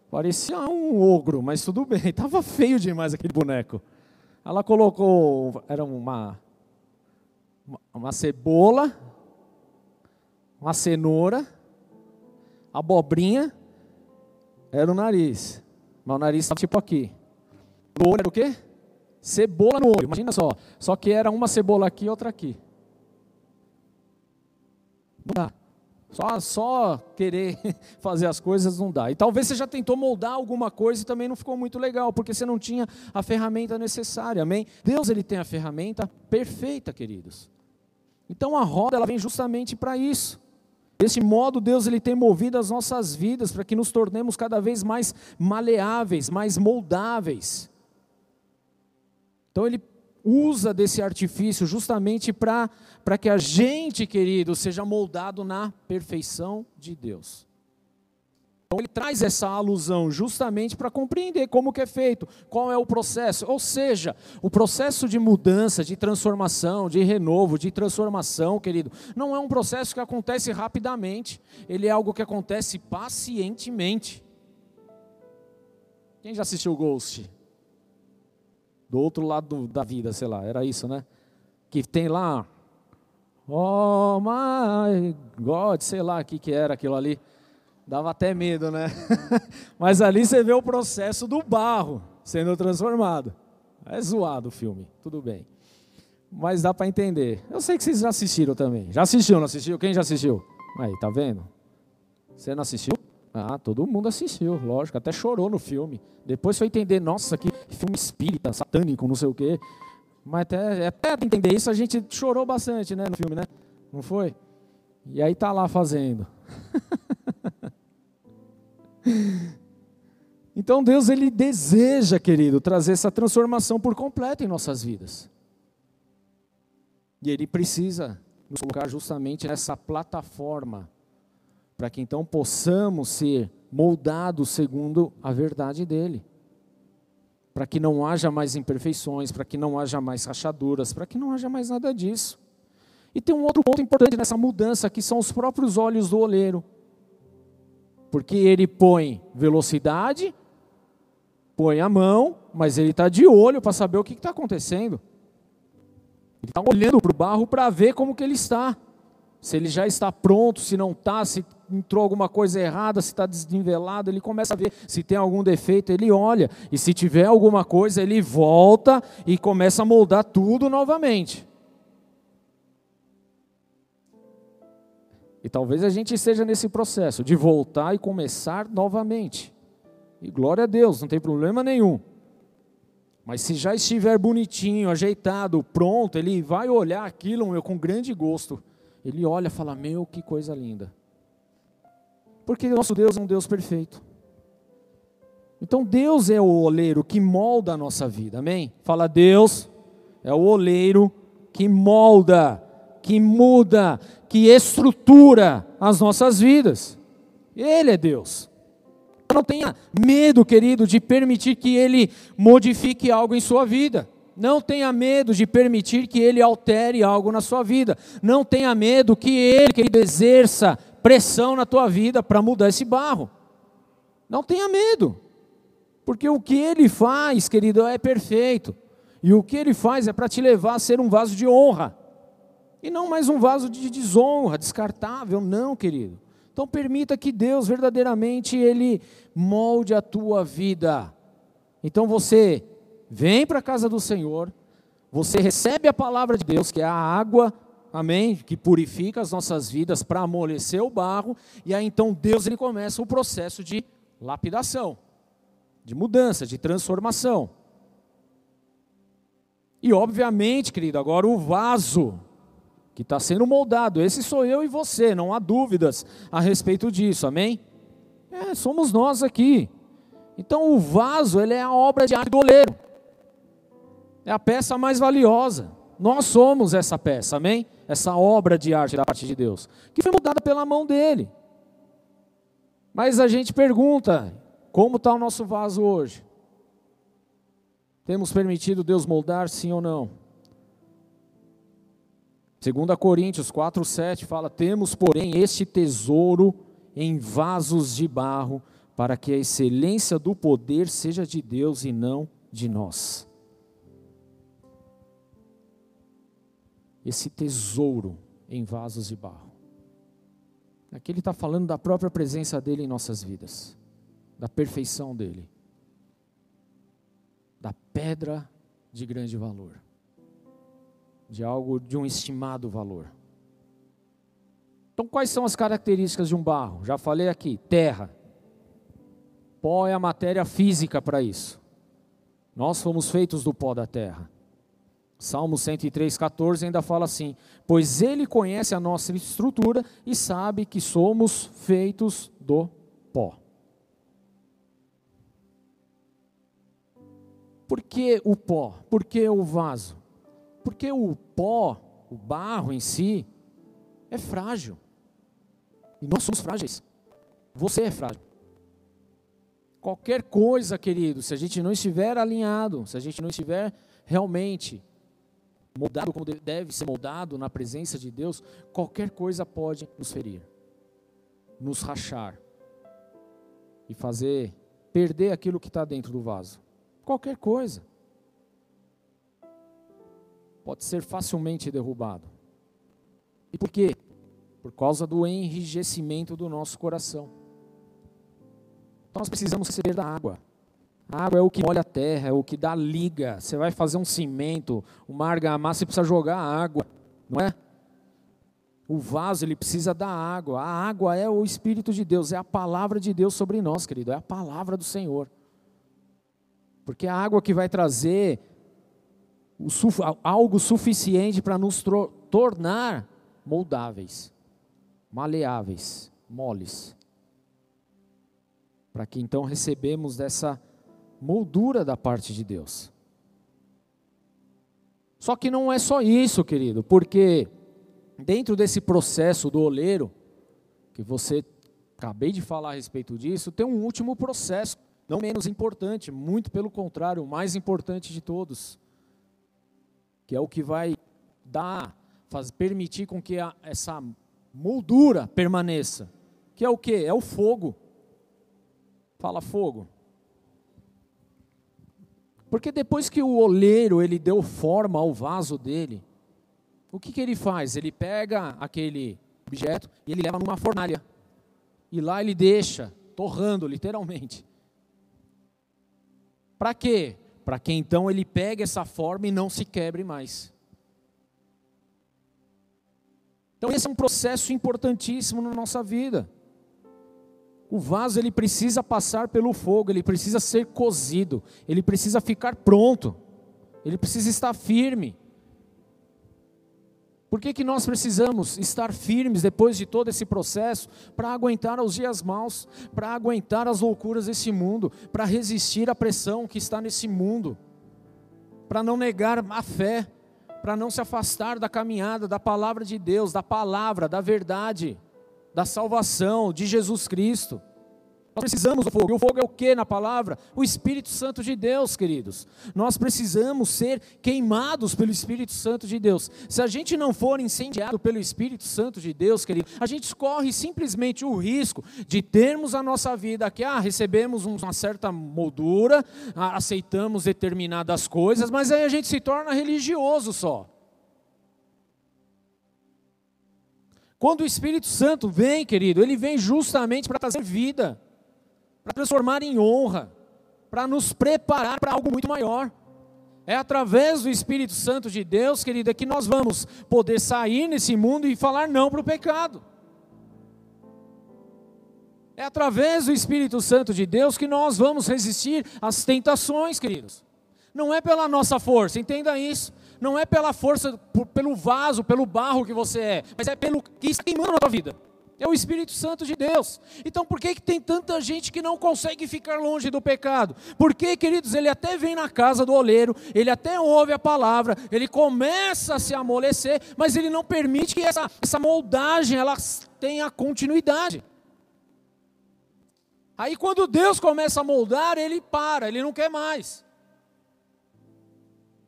Parecia um ogro, mas tudo bem. Estava feio demais aquele boneco. Ela colocou, era uma, uma cebola, uma cenoura, abobrinha era o nariz. Mas o nariz estava tipo aqui. O olho era o quê? Cebola no olho. Imagina só. Só que era uma cebola aqui e outra aqui. Não dá. Só, só querer fazer as coisas não dá. E talvez você já tentou moldar alguma coisa e também não ficou muito legal, porque você não tinha a ferramenta necessária, amém? Deus ele tem a ferramenta perfeita, queridos. Então a roda ela vem justamente para isso. Desse modo, Deus ele tem movido as nossas vidas para que nos tornemos cada vez mais maleáveis, mais moldáveis. Então, ele usa desse artifício justamente para que a gente, querido, seja moldado na perfeição de Deus. Então ele traz essa alusão justamente para compreender como que é feito, qual é o processo. Ou seja, o processo de mudança, de transformação, de renovo, de transformação, querido, não é um processo que acontece rapidamente. Ele é algo que acontece pacientemente. Quem já assistiu Ghost? Do outro lado da vida, sei lá, era isso, né? Que tem lá, oh my God, sei lá o que, que era aquilo ali. Dava até medo, né? Mas ali você vê o processo do barro sendo transformado. É zoado o filme, tudo bem. Mas dá para entender. Eu sei que vocês já assistiram também. Já assistiu, não assistiu? Quem já assistiu? Aí, tá vendo? Você não assistiu? Ah, todo mundo assistiu, lógico, até chorou no filme. Depois foi entender, nossa, que filme espírita, satânico, não sei o quê. Mas até, até entender isso, a gente chorou bastante, né, no filme, né? Não foi? E aí tá lá fazendo. Então Deus ele deseja, querido, trazer essa transformação por completo em nossas vidas. E ele precisa nos colocar justamente nessa plataforma para que então possamos ser moldados segundo a verdade dele. Para que não haja mais imperfeições, para que não haja mais rachaduras, para que não haja mais nada disso. E tem um outro ponto importante nessa mudança, que são os próprios olhos do oleiro. Porque ele põe velocidade, põe a mão, mas ele está de olho para saber o que está acontecendo. Ele está olhando para o barro para ver como que ele está. Se ele já está pronto, se não está, se entrou alguma coisa errada, se está desnivelado, ele começa a ver. Se tem algum defeito, ele olha. E se tiver alguma coisa, ele volta e começa a moldar tudo novamente. E talvez a gente esteja nesse processo de voltar e começar novamente. E glória a Deus, não tem problema nenhum. Mas se já estiver bonitinho, ajeitado, pronto, ele vai olhar aquilo meu, com grande gosto. Ele olha e fala: Meu, que coisa linda. Porque nosso Deus é um Deus perfeito. Então Deus é o oleiro que molda a nossa vida, amém? Fala, Deus é o oleiro que molda, que muda, que estrutura as nossas vidas. Ele é Deus. Não tenha medo, querido, de permitir que Ele modifique algo em sua vida. Não tenha medo de permitir que Ele altere algo na sua vida. Não tenha medo que Ele, que Ele exerça pressão na tua vida para mudar esse barro. Não tenha medo. Porque o que Ele faz, querido, é perfeito. E o que Ele faz é para te levar a ser um vaso de honra. E não mais um vaso de desonra, descartável, não, querido. Então permita que Deus verdadeiramente ele molde a tua vida. Então você vem para a casa do Senhor, você recebe a palavra de Deus, que é a água, amém, que purifica as nossas vidas para amolecer o barro, e aí então Deus ele começa o processo de lapidação, de mudança, de transformação. E obviamente, querido, agora o vaso que está sendo moldado. Esse sou eu e você, não há dúvidas a respeito disso, amém? É, somos nós aqui. Então o vaso, ele é a obra de arte do oleiro. É a peça mais valiosa. Nós somos essa peça, amém? Essa obra de arte da parte de Deus, que foi moldada pela mão dele. Mas a gente pergunta, como está o nosso vaso hoje? Temos permitido Deus moldar, sim ou não? 2 Coríntios 4,7 fala: Temos, porém, este tesouro em vasos de barro, para que a excelência do poder seja de Deus e não de nós. Esse tesouro em vasos de barro. Aqui ele está falando da própria presença dele em nossas vidas, da perfeição dele, da pedra de grande valor de algo de um estimado valor. Então, quais são as características de um barro? Já falei aqui: terra. Pó é a matéria física para isso. Nós fomos feitos do pó da terra. Salmo 103,14 ainda fala assim: Pois Ele conhece a nossa estrutura e sabe que somos feitos do pó. Por que o pó? Por que o vaso? Porque o pó, o barro em si, é frágil. E nós somos frágeis. Você é frágil. Qualquer coisa, querido, se a gente não estiver alinhado, se a gente não estiver realmente moldado como deve ser moldado na presença de Deus, qualquer coisa pode nos ferir, nos rachar e fazer perder aquilo que está dentro do vaso. Qualquer coisa pode ser facilmente derrubado. E por quê? Por causa do enrijecimento do nosso coração. Então nós precisamos receber da água. A água é o que molha a terra, é o que dá liga. Você vai fazer um cimento, uma argamassa, você precisa jogar água, não é? O vaso, ele precisa da água. A água é o Espírito de Deus, é a palavra de Deus sobre nós, querido, é a palavra do Senhor. Porque é a água que vai trazer algo suficiente para nos tornar moldáveis, maleáveis, moles. Para que então recebemos dessa moldura da parte de Deus. Só que não é só isso, querido, porque dentro desse processo do oleiro, que você acabei de falar a respeito disso, tem um último processo, não menos importante, muito pelo contrário, o mais importante de todos, que é o que vai dar, faz, permitir com que a, essa moldura permaneça, que é o que? É o fogo. Fala fogo. Porque depois que o oleiro ele deu forma ao vaso dele, o que, que ele faz? Ele pega aquele objeto e ele leva numa fornalha. E lá ele deixa, torrando literalmente. Para quê? Para que então ele pegue essa forma e não se quebre mais. Então esse é um processo importantíssimo na nossa vida. O vaso ele precisa passar pelo fogo, ele precisa ser cozido, ele precisa ficar pronto, ele precisa estar firme. Por que, que nós precisamos estar firmes depois de todo esse processo? Para aguentar os dias maus, para aguentar as loucuras desse mundo, para resistir à pressão que está nesse mundo, para não negar a fé, para não se afastar da caminhada, da palavra de Deus, da palavra, da verdade da salvação de Jesus Cristo. Nós precisamos do fogo. E o fogo é o que na palavra? O Espírito Santo de Deus, queridos. Nós precisamos ser queimados pelo Espírito Santo de Deus. Se a gente não for incendiado pelo Espírito Santo de Deus, querido, a gente corre simplesmente o risco de termos a nossa vida aqui, ah, recebemos uma certa moldura, aceitamos determinadas coisas, mas aí a gente se torna religioso só. Quando o Espírito Santo vem, querido, ele vem justamente para trazer vida, para transformar em honra, para nos preparar para algo muito maior. É através do Espírito Santo de Deus, querida, que nós vamos poder sair nesse mundo e falar não para o pecado. É através do Espírito Santo de Deus que nós vamos resistir às tentações, queridos. Não é pela nossa força, entenda isso não é pela força, pelo vaso, pelo barro que você é, mas é pelo que está queimando na tua vida. É o Espírito Santo de Deus. Então por que, que tem tanta gente que não consegue ficar longe do pecado? Porque, queridos, ele até vem na casa do oleiro, ele até ouve a palavra, ele começa a se amolecer, mas ele não permite que essa, essa moldagem ela tenha continuidade. Aí quando Deus começa a moldar, ele para, ele não quer mais.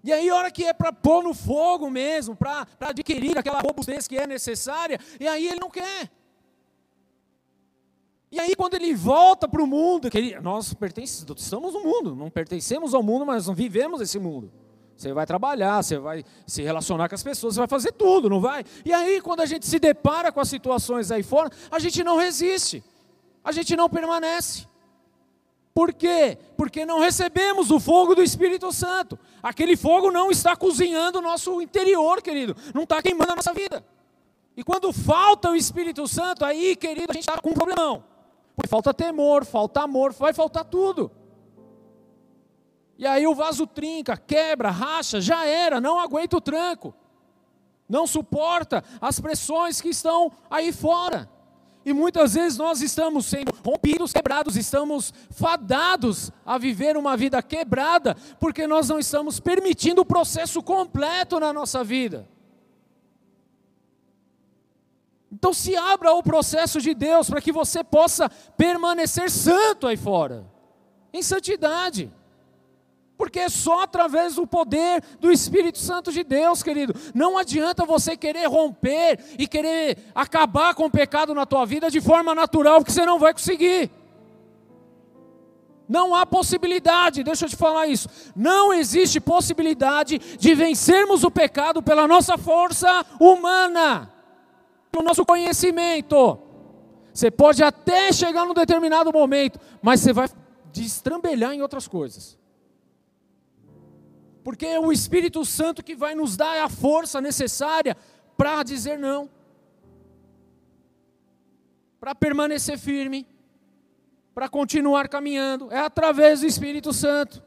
E aí, a hora que é para pôr no fogo mesmo, para adquirir aquela robustez que é necessária, e aí ele não quer. E aí, quando ele volta para o mundo, que ele, nós pertencemos, estamos no mundo, não pertencemos ao mundo, mas não vivemos esse mundo. Você vai trabalhar, você vai se relacionar com as pessoas, você vai fazer tudo, não vai? E aí, quando a gente se depara com as situações aí fora, a gente não resiste, a gente não permanece. Por quê? Porque não recebemos o fogo do Espírito Santo. Aquele fogo não está cozinhando o nosso interior, querido. Não está queimando a nossa vida. E quando falta o Espírito Santo, aí, querido, a gente está com um problemão. Porque falta temor, falta amor, vai faltar tudo. E aí o vaso trinca, quebra, racha, já era, não aguenta o tranco. Não suporta as pressões que estão aí fora. E muitas vezes nós estamos sendo rompidos, quebrados, estamos fadados a viver uma vida quebrada, porque nós não estamos permitindo o processo completo na nossa vida. Então se abra o processo de Deus para que você possa permanecer santo aí fora. em santidade. Porque é só através do poder do Espírito Santo de Deus, querido. Não adianta você querer romper e querer acabar com o pecado na tua vida de forma natural, que você não vai conseguir. Não há possibilidade, deixa eu te falar isso. Não existe possibilidade de vencermos o pecado pela nossa força humana, pelo nosso conhecimento. Você pode até chegar num determinado momento, mas você vai destrambelhar em outras coisas. Porque é o Espírito Santo que vai nos dar a força necessária para dizer não, para permanecer firme, para continuar caminhando, é através do Espírito Santo.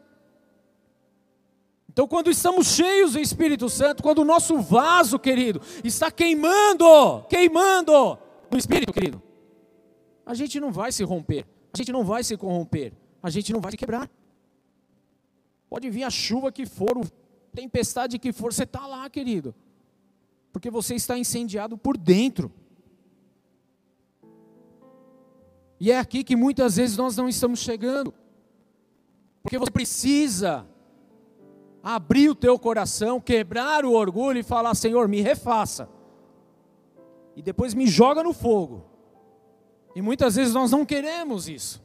Então, quando estamos cheios do Espírito Santo, quando o nosso vaso, querido, está queimando, queimando no Espírito, querido, a gente não vai se romper, a gente não vai se corromper, a gente não vai se quebrar. Pode vir a chuva que for, a tempestade que for, você está lá, querido. Porque você está incendiado por dentro. E é aqui que muitas vezes nós não estamos chegando. Porque você precisa abrir o teu coração, quebrar o orgulho e falar: Senhor, me refaça. E depois me joga no fogo. E muitas vezes nós não queremos isso.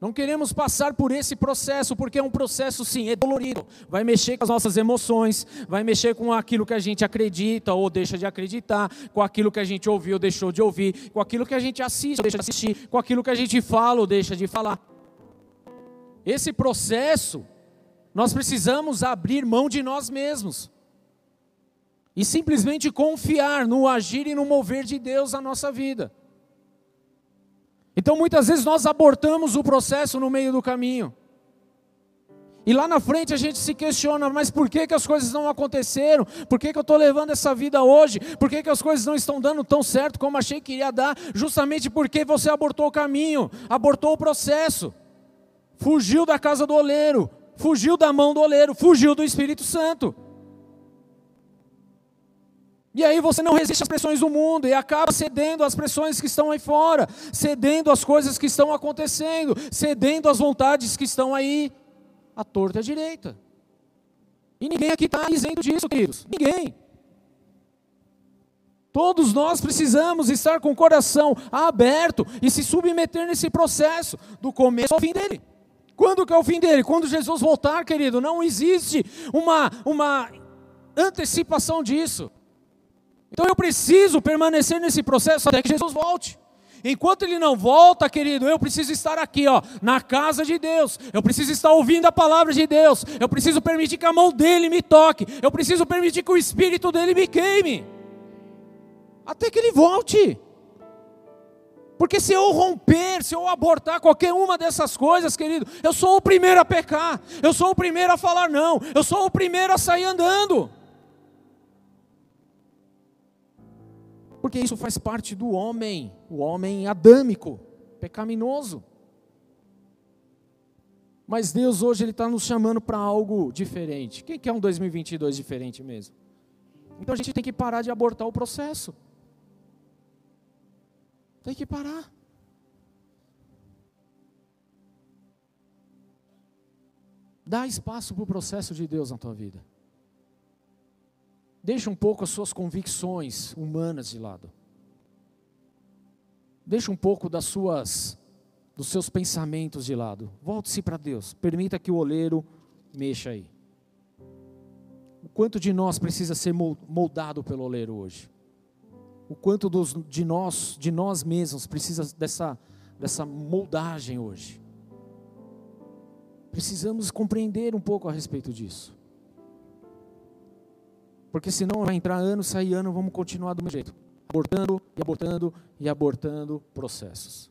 Não queremos passar por esse processo, porque é um processo, sim, é dolorido. Vai mexer com as nossas emoções, vai mexer com aquilo que a gente acredita ou deixa de acreditar, com aquilo que a gente ouviu ou deixou de ouvir, com aquilo que a gente assiste ou deixa de assistir, com aquilo que a gente fala ou deixa de falar. Esse processo, nós precisamos abrir mão de nós mesmos e simplesmente confiar no agir e no mover de Deus na nossa vida. Então muitas vezes nós abortamos o processo no meio do caminho. E lá na frente a gente se questiona, mas por que, que as coisas não aconteceram? Por que, que eu estou levando essa vida hoje? Por que, que as coisas não estão dando tão certo como achei que iria dar? Justamente porque você abortou o caminho, abortou o processo, fugiu da casa do oleiro, fugiu da mão do oleiro, fugiu do Espírito Santo. E aí você não resiste às pressões do mundo e acaba cedendo às pressões que estão aí fora, cedendo às coisas que estão acontecendo, cedendo às vontades que estão aí à torta e à direita. E ninguém aqui está isento disso, queridos. Ninguém. Todos nós precisamos estar com o coração aberto e se submeter nesse processo, do começo ao fim dele. Quando que é o fim dele? Quando Jesus voltar, querido, não existe uma, uma antecipação disso. Então eu preciso permanecer nesse processo até que Jesus volte. Enquanto ele não volta, querido, eu preciso estar aqui, ó, na casa de Deus. Eu preciso estar ouvindo a palavra de Deus. Eu preciso permitir que a mão dele me toque. Eu preciso permitir que o espírito dele me queime. Até que ele volte. Porque se eu romper, se eu abortar qualquer uma dessas coisas, querido, eu sou o primeiro a pecar. Eu sou o primeiro a falar não. Eu sou o primeiro a sair andando. Porque isso faz parte do homem, o homem adâmico, pecaminoso. Mas Deus hoje ele está nos chamando para algo diferente. Quem quer um 2022 diferente mesmo? Então a gente tem que parar de abortar o processo. Tem que parar. Dá espaço para o processo de Deus na tua vida. Deixa um pouco as suas convicções humanas de lado. Deixa um pouco das suas dos seus pensamentos de lado. Volte-se para Deus. Permita que o oleiro mexa aí. O quanto de nós precisa ser moldado pelo oleiro hoje? O quanto dos, de nós, de nós mesmos precisa dessa dessa moldagem hoje? Precisamos compreender um pouco a respeito disso. Porque senão vai entrar ano, sair ano, vamos continuar do mesmo jeito. Abortando e abortando e abortando processos.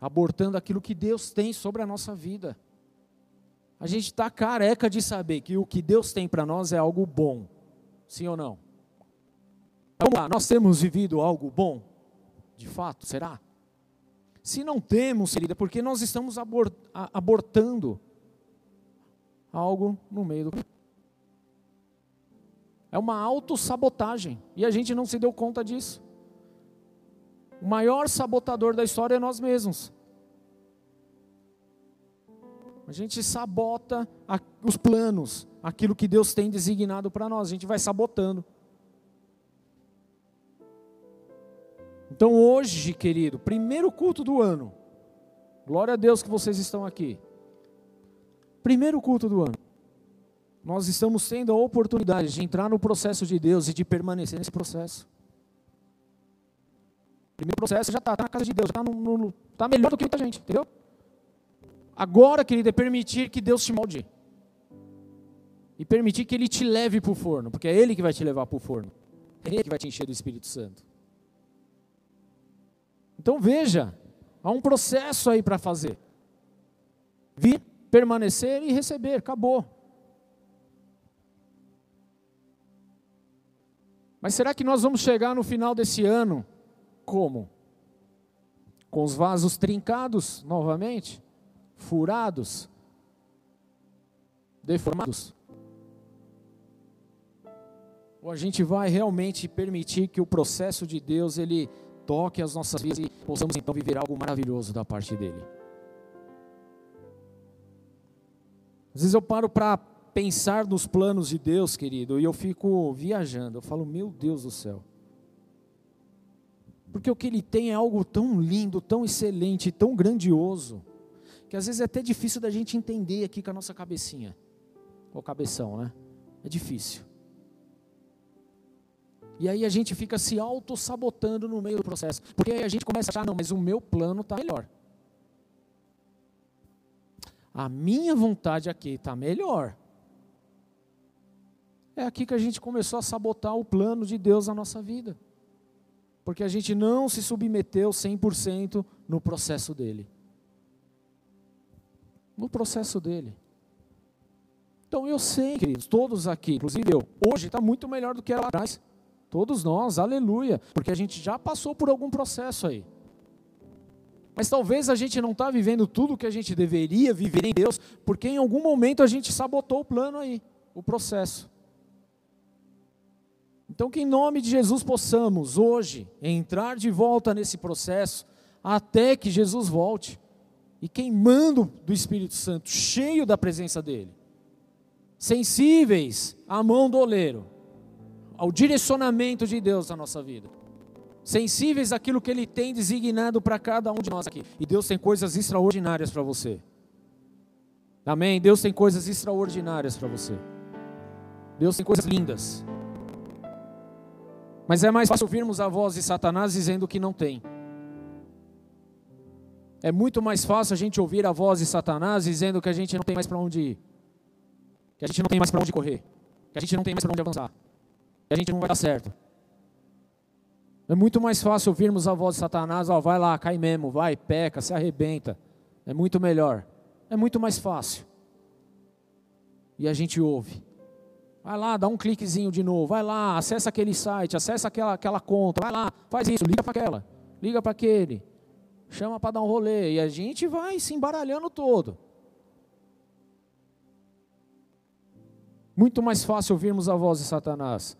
Abortando aquilo que Deus tem sobre a nossa vida. A gente está careca de saber que o que Deus tem para nós é algo bom. Sim ou não? Vamos lá, nós temos vivido algo bom? De fato, será? Se não temos, querida, porque nós estamos abortando algo no meio do é uma autossabotagem. E a gente não se deu conta disso. O maior sabotador da história é nós mesmos. A gente sabota os planos, aquilo que Deus tem designado para nós, a gente vai sabotando. Então hoje, querido, primeiro culto do ano. Glória a Deus que vocês estão aqui. Primeiro culto do ano. Nós estamos tendo a oportunidade de entrar no processo de Deus e de permanecer nesse processo. O primeiro processo já está tá na casa de Deus, está tá melhor do que muita gente, entendeu? Agora, querido, é permitir que Deus te molde. E permitir que Ele te leve para o forno, porque é Ele que vai te levar para o forno. É Ele que vai te encher do Espírito Santo. Então veja, há um processo aí para fazer. Vir, permanecer e receber, acabou. Mas será que nós vamos chegar no final desse ano como? Com os vasos trincados novamente? Furados? Deformados? Ou a gente vai realmente permitir que o processo de Deus ele toque as nossas vidas e possamos então viver algo maravilhoso da parte dele. Às vezes eu paro para pensar nos planos de Deus, querido, e eu fico viajando. Eu falo, meu Deus do céu. Porque o que ele tem é algo tão lindo, tão excelente, tão grandioso, que às vezes é até difícil da gente entender aqui com a nossa cabecinha. Ou cabeção, né? É difícil. E aí a gente fica se auto-sabotando no meio do processo. Porque aí a gente começa a achar, não, mas o meu plano está melhor. A minha vontade aqui está melhor. É aqui que a gente começou a sabotar o plano de Deus na nossa vida. Porque a gente não se submeteu 100% no processo dele. No processo dele. Então eu sei, queridos, todos aqui, inclusive eu, hoje está muito melhor do que era lá atrás. Todos nós, aleluia, porque a gente já passou por algum processo aí. Mas talvez a gente não está vivendo tudo o que a gente deveria viver em Deus, porque em algum momento a gente sabotou o plano aí, o processo. Então, que em nome de Jesus possamos hoje entrar de volta nesse processo, até que Jesus volte, e queimando do Espírito Santo, cheio da presença dEle, sensíveis à mão do oleiro, ao direcionamento de Deus na nossa vida. Sensíveis àquilo que Ele tem designado para cada um de nós aqui. E Deus tem coisas extraordinárias para você. Amém? Deus tem coisas extraordinárias para você. Deus tem coisas lindas. Mas é mais fácil ouvirmos a voz de Satanás dizendo que não tem. É muito mais fácil a gente ouvir a voz de Satanás dizendo que a gente não tem mais para onde ir. Que a gente não tem mais para onde correr. Que a gente não tem mais para onde avançar a gente não vai dar certo. É muito mais fácil ouvirmos a voz de Satanás, ó, vai lá, cai mesmo, vai, peca, se arrebenta. É muito melhor. É muito mais fácil. E a gente ouve. Vai lá, dá um cliquezinho de novo. Vai lá, acessa aquele site, acessa aquela, aquela conta. Vai lá, faz isso, liga para aquela, liga para aquele. Chama para dar um rolê. E a gente vai se embaralhando todo. Muito mais fácil ouvirmos a voz de Satanás.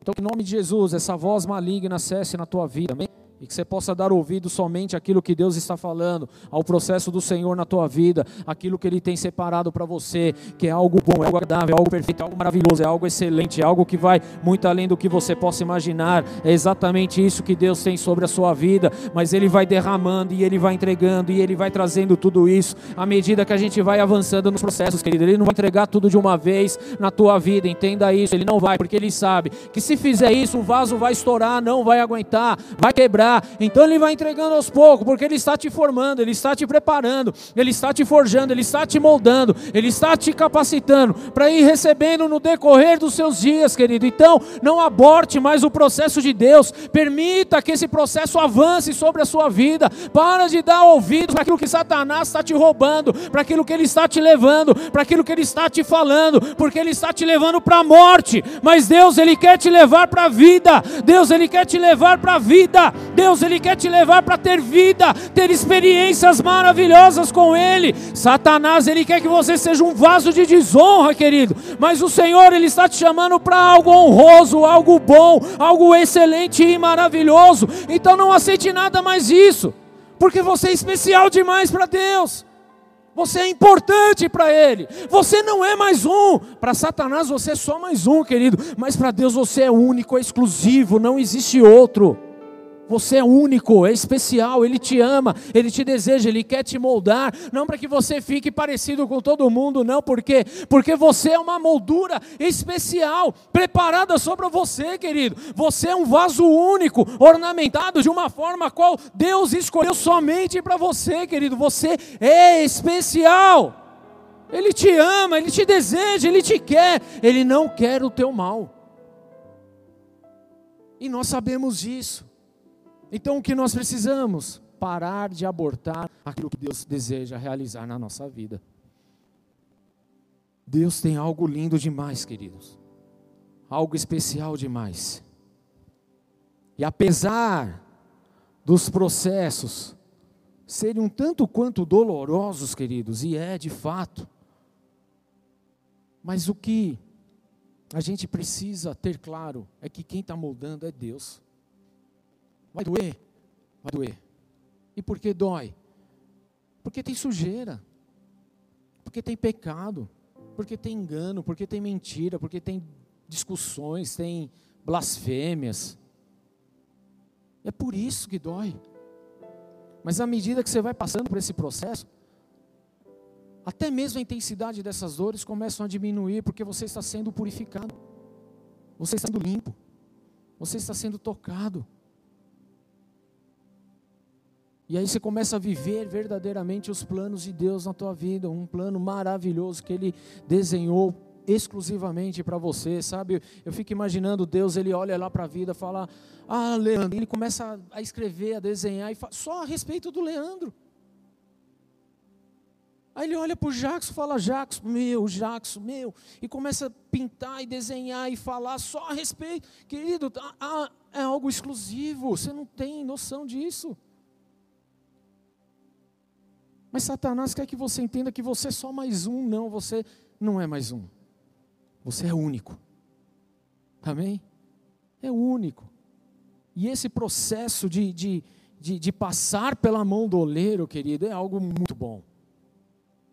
Então, em nome de Jesus, essa voz maligna cesse na tua vida. Amém? E que você possa dar ouvido somente àquilo que Deus está falando, ao processo do Senhor na tua vida, aquilo que Ele tem separado para você, que é algo bom, é algo agradável, é algo perfeito, é algo maravilhoso, é algo excelente, é algo que vai muito além do que você possa imaginar. É exatamente isso que Deus tem sobre a sua vida, mas Ele vai derramando e Ele vai entregando e Ele vai trazendo tudo isso à medida que a gente vai avançando nos processos, querido. Ele não vai entregar tudo de uma vez na tua vida, entenda isso. Ele não vai, porque Ele sabe que se fizer isso, o vaso vai estourar, não vai aguentar, vai quebrar então Ele vai entregando aos poucos, porque Ele está te formando, Ele está te preparando, Ele está te forjando, Ele está te moldando, Ele está te capacitando para ir recebendo no decorrer dos seus dias, querido. Então, não aborte mais o processo de Deus, permita que esse processo avance sobre a sua vida. Para de dar ouvidos para aquilo que Satanás está te roubando, para aquilo que ele está te levando, para aquilo que ele está te falando, porque ele está te levando para a morte. Mas Deus, ele quer te levar para a vida. Deus, ele quer te levar para a vida. Deus, Ele quer te levar para ter vida, ter experiências maravilhosas com Ele. Satanás, Ele quer que você seja um vaso de desonra, querido. Mas o Senhor, Ele está te chamando para algo honroso, algo bom, algo excelente e maravilhoso. Então não aceite nada mais isso, porque você é especial demais para Deus. Você é importante para Ele. Você não é mais um. Para Satanás você é só mais um, querido. Mas para Deus você é único, é exclusivo, não existe outro. Você é único, é especial, Ele te ama, Ele te deseja, Ele quer te moldar, não para que você fique parecido com todo mundo, não, por quê? Porque você é uma moldura especial, preparada só para você, querido. Você é um vaso único, ornamentado de uma forma a qual Deus escolheu somente para você, querido. Você é especial. Ele te ama, Ele te deseja, Ele te quer, Ele não quer o teu mal. E nós sabemos disso. Então o que nós precisamos? Parar de abortar aquilo que Deus deseja realizar na nossa vida. Deus tem algo lindo demais, queridos. Algo especial demais. E apesar dos processos serem um tanto quanto dolorosos, queridos, e é de fato, mas o que a gente precisa ter claro é que quem está moldando é Deus. Vai doer? Vai doer. E por que dói? Porque tem sujeira. Porque tem pecado. Porque tem engano. Porque tem mentira. Porque tem discussões. Tem blasfêmias. É por isso que dói. Mas à medida que você vai passando por esse processo, até mesmo a intensidade dessas dores começam a diminuir, porque você está sendo purificado, você está sendo limpo, você está sendo tocado. E aí você começa a viver verdadeiramente os planos de Deus na tua vida, um plano maravilhoso que Ele desenhou exclusivamente para você, sabe? Eu fico imaginando Deus, Ele olha lá para a vida, fala, ah, Leandro, Ele começa a escrever, a desenhar, e fala, só a respeito do Leandro. Aí ele olha para o Jackson, fala, Jackson, meu, Jackson, meu, e começa a pintar e desenhar e falar só a respeito. Querido, ah, ah é algo exclusivo, você não tem noção disso. Mas Satanás quer que você entenda que você é só mais um. Não, você não é mais um. Você é único. Amém? É único. E esse processo de, de, de, de passar pela mão do oleiro, querido, é algo muito bom.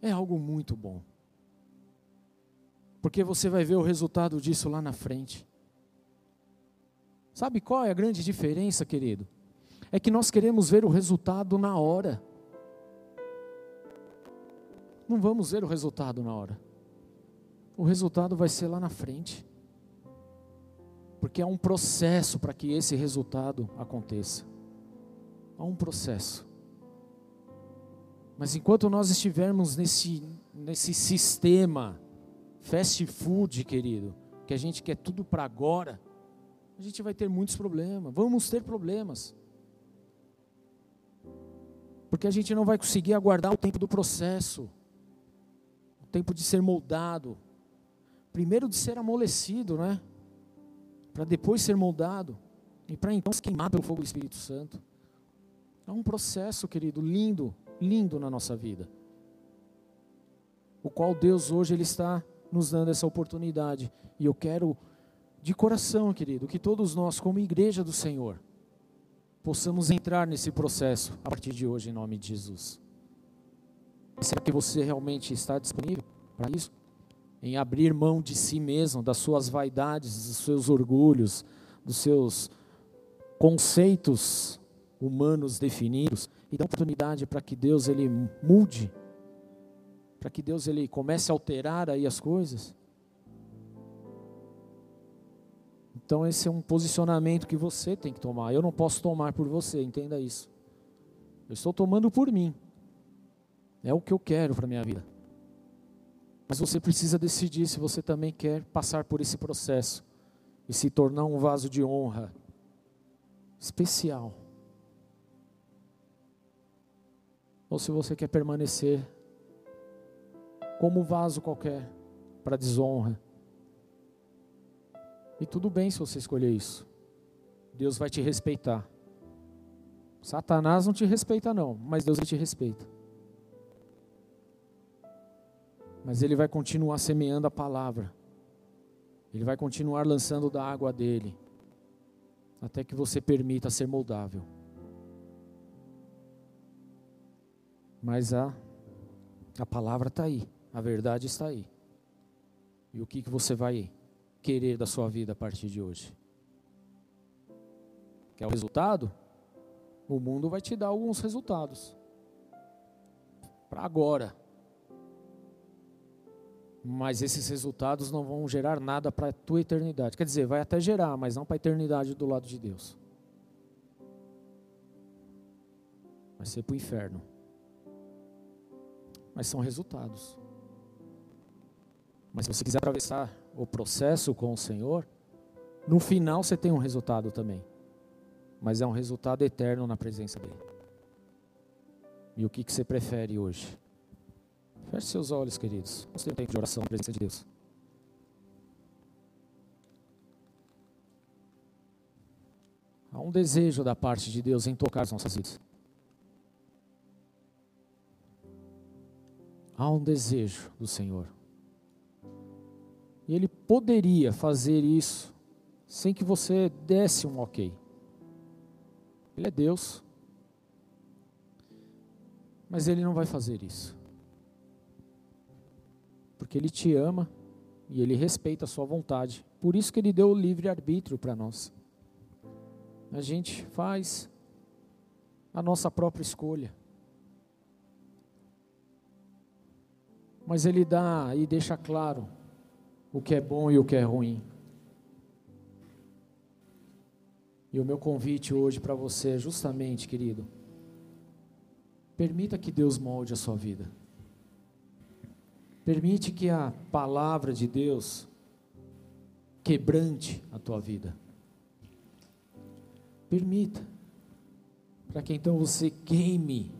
É algo muito bom. Porque você vai ver o resultado disso lá na frente. Sabe qual é a grande diferença, querido? É que nós queremos ver o resultado na hora não vamos ver o resultado na hora. O resultado vai ser lá na frente. Porque há um processo para que esse resultado aconteça. Há um processo. Mas enquanto nós estivermos nesse, nesse sistema fast food, querido, que a gente quer tudo para agora, a gente vai ter muitos problemas. Vamos ter problemas. Porque a gente não vai conseguir aguardar o tempo do processo tempo de ser moldado, primeiro de ser amolecido, né? Para depois ser moldado e para então se queimar pelo fogo do Espírito Santo. É um processo, querido, lindo, lindo na nossa vida. O qual Deus hoje ele está nos dando essa oportunidade. E eu quero de coração, querido, que todos nós, como igreja do Senhor, possamos entrar nesse processo a partir de hoje, em nome de Jesus. Será que você realmente está disponível para isso? Em abrir mão de si mesmo, das suas vaidades, dos seus orgulhos, dos seus conceitos humanos definidos e dar oportunidade para que Deus ele mude, para que Deus ele comece a alterar aí as coisas. Então esse é um posicionamento que você tem que tomar. Eu não posso tomar por você, entenda isso. Eu estou tomando por mim. É o que eu quero para a minha vida. Mas você precisa decidir se você também quer passar por esse processo e se tornar um vaso de honra especial. Ou se você quer permanecer como um vaso qualquer para desonra. E tudo bem se você escolher isso. Deus vai te respeitar. Satanás não te respeita não, mas Deus te respeita. Mas ele vai continuar semeando a palavra. Ele vai continuar lançando da água dele. Até que você permita ser moldável. Mas há A palavra está aí, a verdade está aí. E o que, que você vai querer da sua vida a partir de hoje? Quer o resultado? O mundo vai te dar alguns resultados. Para agora. Mas esses resultados não vão gerar nada para a tua eternidade. Quer dizer, vai até gerar, mas não para a eternidade do lado de Deus. Vai ser para o inferno. Mas são resultados. Mas se você quiser atravessar o processo com o Senhor, no final você tem um resultado também. Mas é um resultado eterno na presença dEle. E o que, que você prefere hoje? Feche seus olhos, queridos. Vamos ter um tempo de oração na presença de Deus. Há um desejo da parte de Deus em tocar as nossas vidas. Há um desejo do Senhor. E Ele poderia fazer isso sem que você desse um ok. Ele é Deus. Mas Ele não vai fazer isso. Porque Ele te ama e Ele respeita a sua vontade. Por isso que Ele deu o livre-arbítrio para nós. A gente faz a nossa própria escolha. Mas Ele dá e deixa claro o que é bom e o que é ruim. E o meu convite hoje para você é justamente, querido, permita que Deus molde a sua vida. Permite que a palavra de Deus quebrante a tua vida. Permita, para que então você queime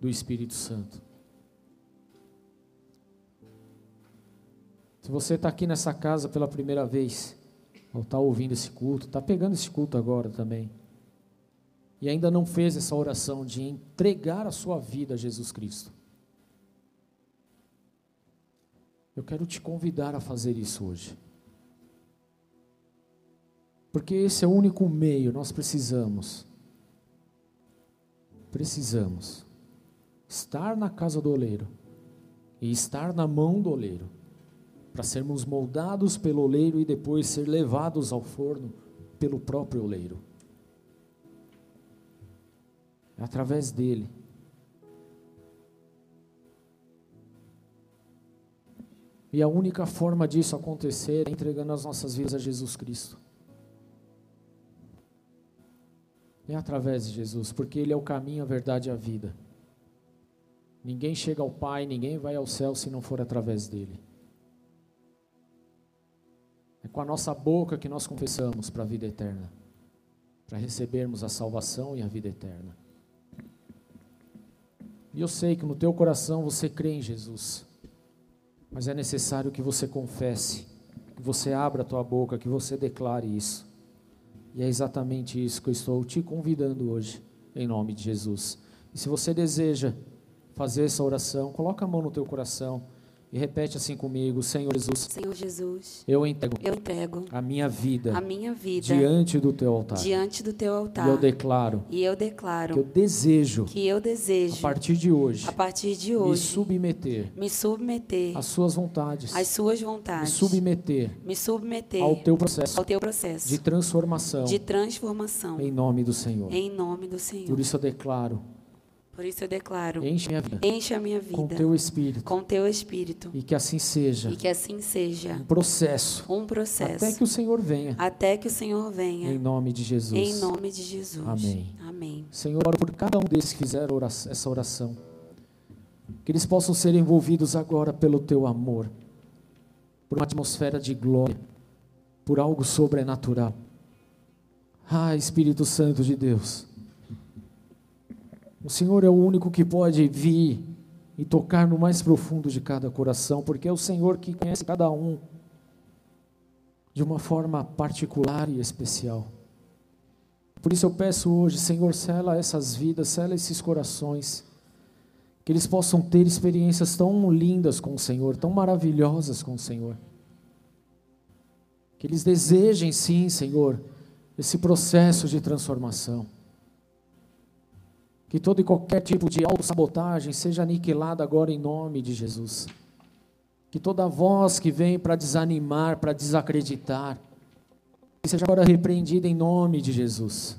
do Espírito Santo. Se você está aqui nessa casa pela primeira vez, ou está ouvindo esse culto, está pegando esse culto agora também, e ainda não fez essa oração de entregar a sua vida a Jesus Cristo, eu quero te convidar a fazer isso hoje. Porque esse é o único meio, nós precisamos. Precisamos estar na casa do oleiro e estar na mão do oleiro para sermos moldados pelo oleiro e depois ser levados ao forno pelo próprio oleiro. É através dele. E a única forma disso acontecer é entregando as nossas vidas a Jesus Cristo. É através de Jesus, porque Ele é o caminho, a verdade e a vida. Ninguém chega ao Pai, ninguém vai ao céu se não for através dele. É com a nossa boca que nós confessamos para a vida eterna, para recebermos a salvação e a vida eterna. E eu sei que no teu coração você crê em Jesus, mas é necessário que você confesse, que você abra a tua boca, que você declare isso. E é exatamente isso que eu estou te convidando hoje, em nome de Jesus. E se você deseja fazer essa oração, coloca a mão no teu coração e repete assim comigo, Senhor Jesus. Senhor Jesus. Eu entrego. Eu entrego a minha vida. A minha vida diante do teu altar. Diante do teu altar. E eu declaro. E eu declaro que eu desejo. Que eu desejo. A partir de hoje. A partir de hoje. Me submeter. Me submeter. Às suas vontades. Às suas vontades. Me submeter. Me submeter. Ao teu processo. Ao teu processo. De transformação. De transformação. Em nome do Senhor. Em nome do Senhor. Por isso eu declaro por isso eu declaro: enche minha vida, enche a minha vida com teu espírito, com teu espírito, e que assim seja, e que assim seja um processo, um processo, até que o Senhor venha, até que o Senhor venha, em nome de Jesus, em nome de Jesus, amém, amém. Senhor, por cada um desses que fizeram oração, essa oração, que eles possam ser envolvidos agora pelo teu amor, por uma atmosfera de glória, por algo sobrenatural. Ah, Espírito Santo de Deus. O Senhor é o único que pode vir e tocar no mais profundo de cada coração, porque é o Senhor que conhece cada um de uma forma particular e especial. Por isso eu peço hoje, Senhor, sela essas vidas, sela esses corações, que eles possam ter experiências tão lindas com o Senhor, tão maravilhosas com o Senhor. Que eles desejem sim, Senhor, esse processo de transformação Que todo e qualquer tipo de autossabotagem seja aniquilada agora em nome de Jesus. Que toda voz que vem para desanimar, para desacreditar, seja agora repreendida em nome de Jesus.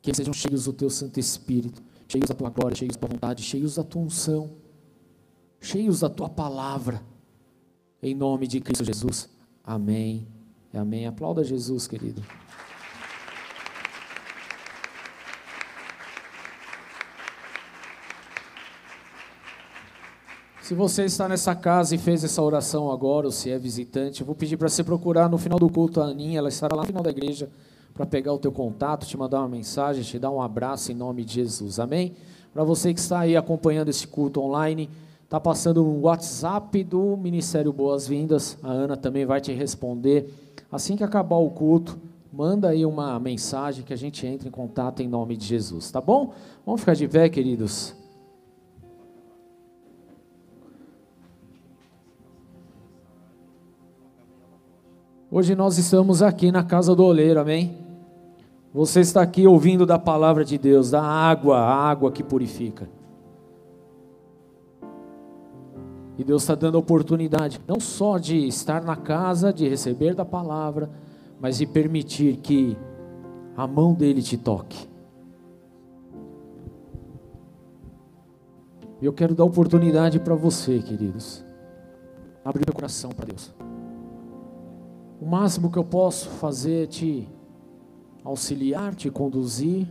Que sejam cheios do teu Santo Espírito, cheios da tua glória, cheios da tua vontade, cheios da tua unção, cheios da tua palavra. Em nome de Cristo Jesus. Amém. Amém. Aplauda Jesus, querido. Se você está nessa casa e fez essa oração agora, ou se é visitante, eu vou pedir para você procurar no final do culto a Aninha, ela estará lá no final da igreja para pegar o teu contato, te mandar uma mensagem, te dar um abraço em nome de Jesus. Amém? Para você que está aí acompanhando esse culto online, está passando um WhatsApp do Ministério Boas-Vindas. A Ana também vai te responder. Assim que acabar o culto, manda aí uma mensagem que a gente entre em contato em nome de Jesus, tá bom? Vamos ficar de pé, queridos. Hoje nós estamos aqui na casa do oleiro, amém? Você está aqui ouvindo da palavra de Deus, da água, a água que purifica. E Deus está dando oportunidade, não só de estar na casa, de receber da palavra, mas de permitir que a mão dele te toque. Eu quero dar oportunidade para você, queridos. Abrir meu coração para Deus. O máximo que eu posso fazer é te auxiliar, te conduzir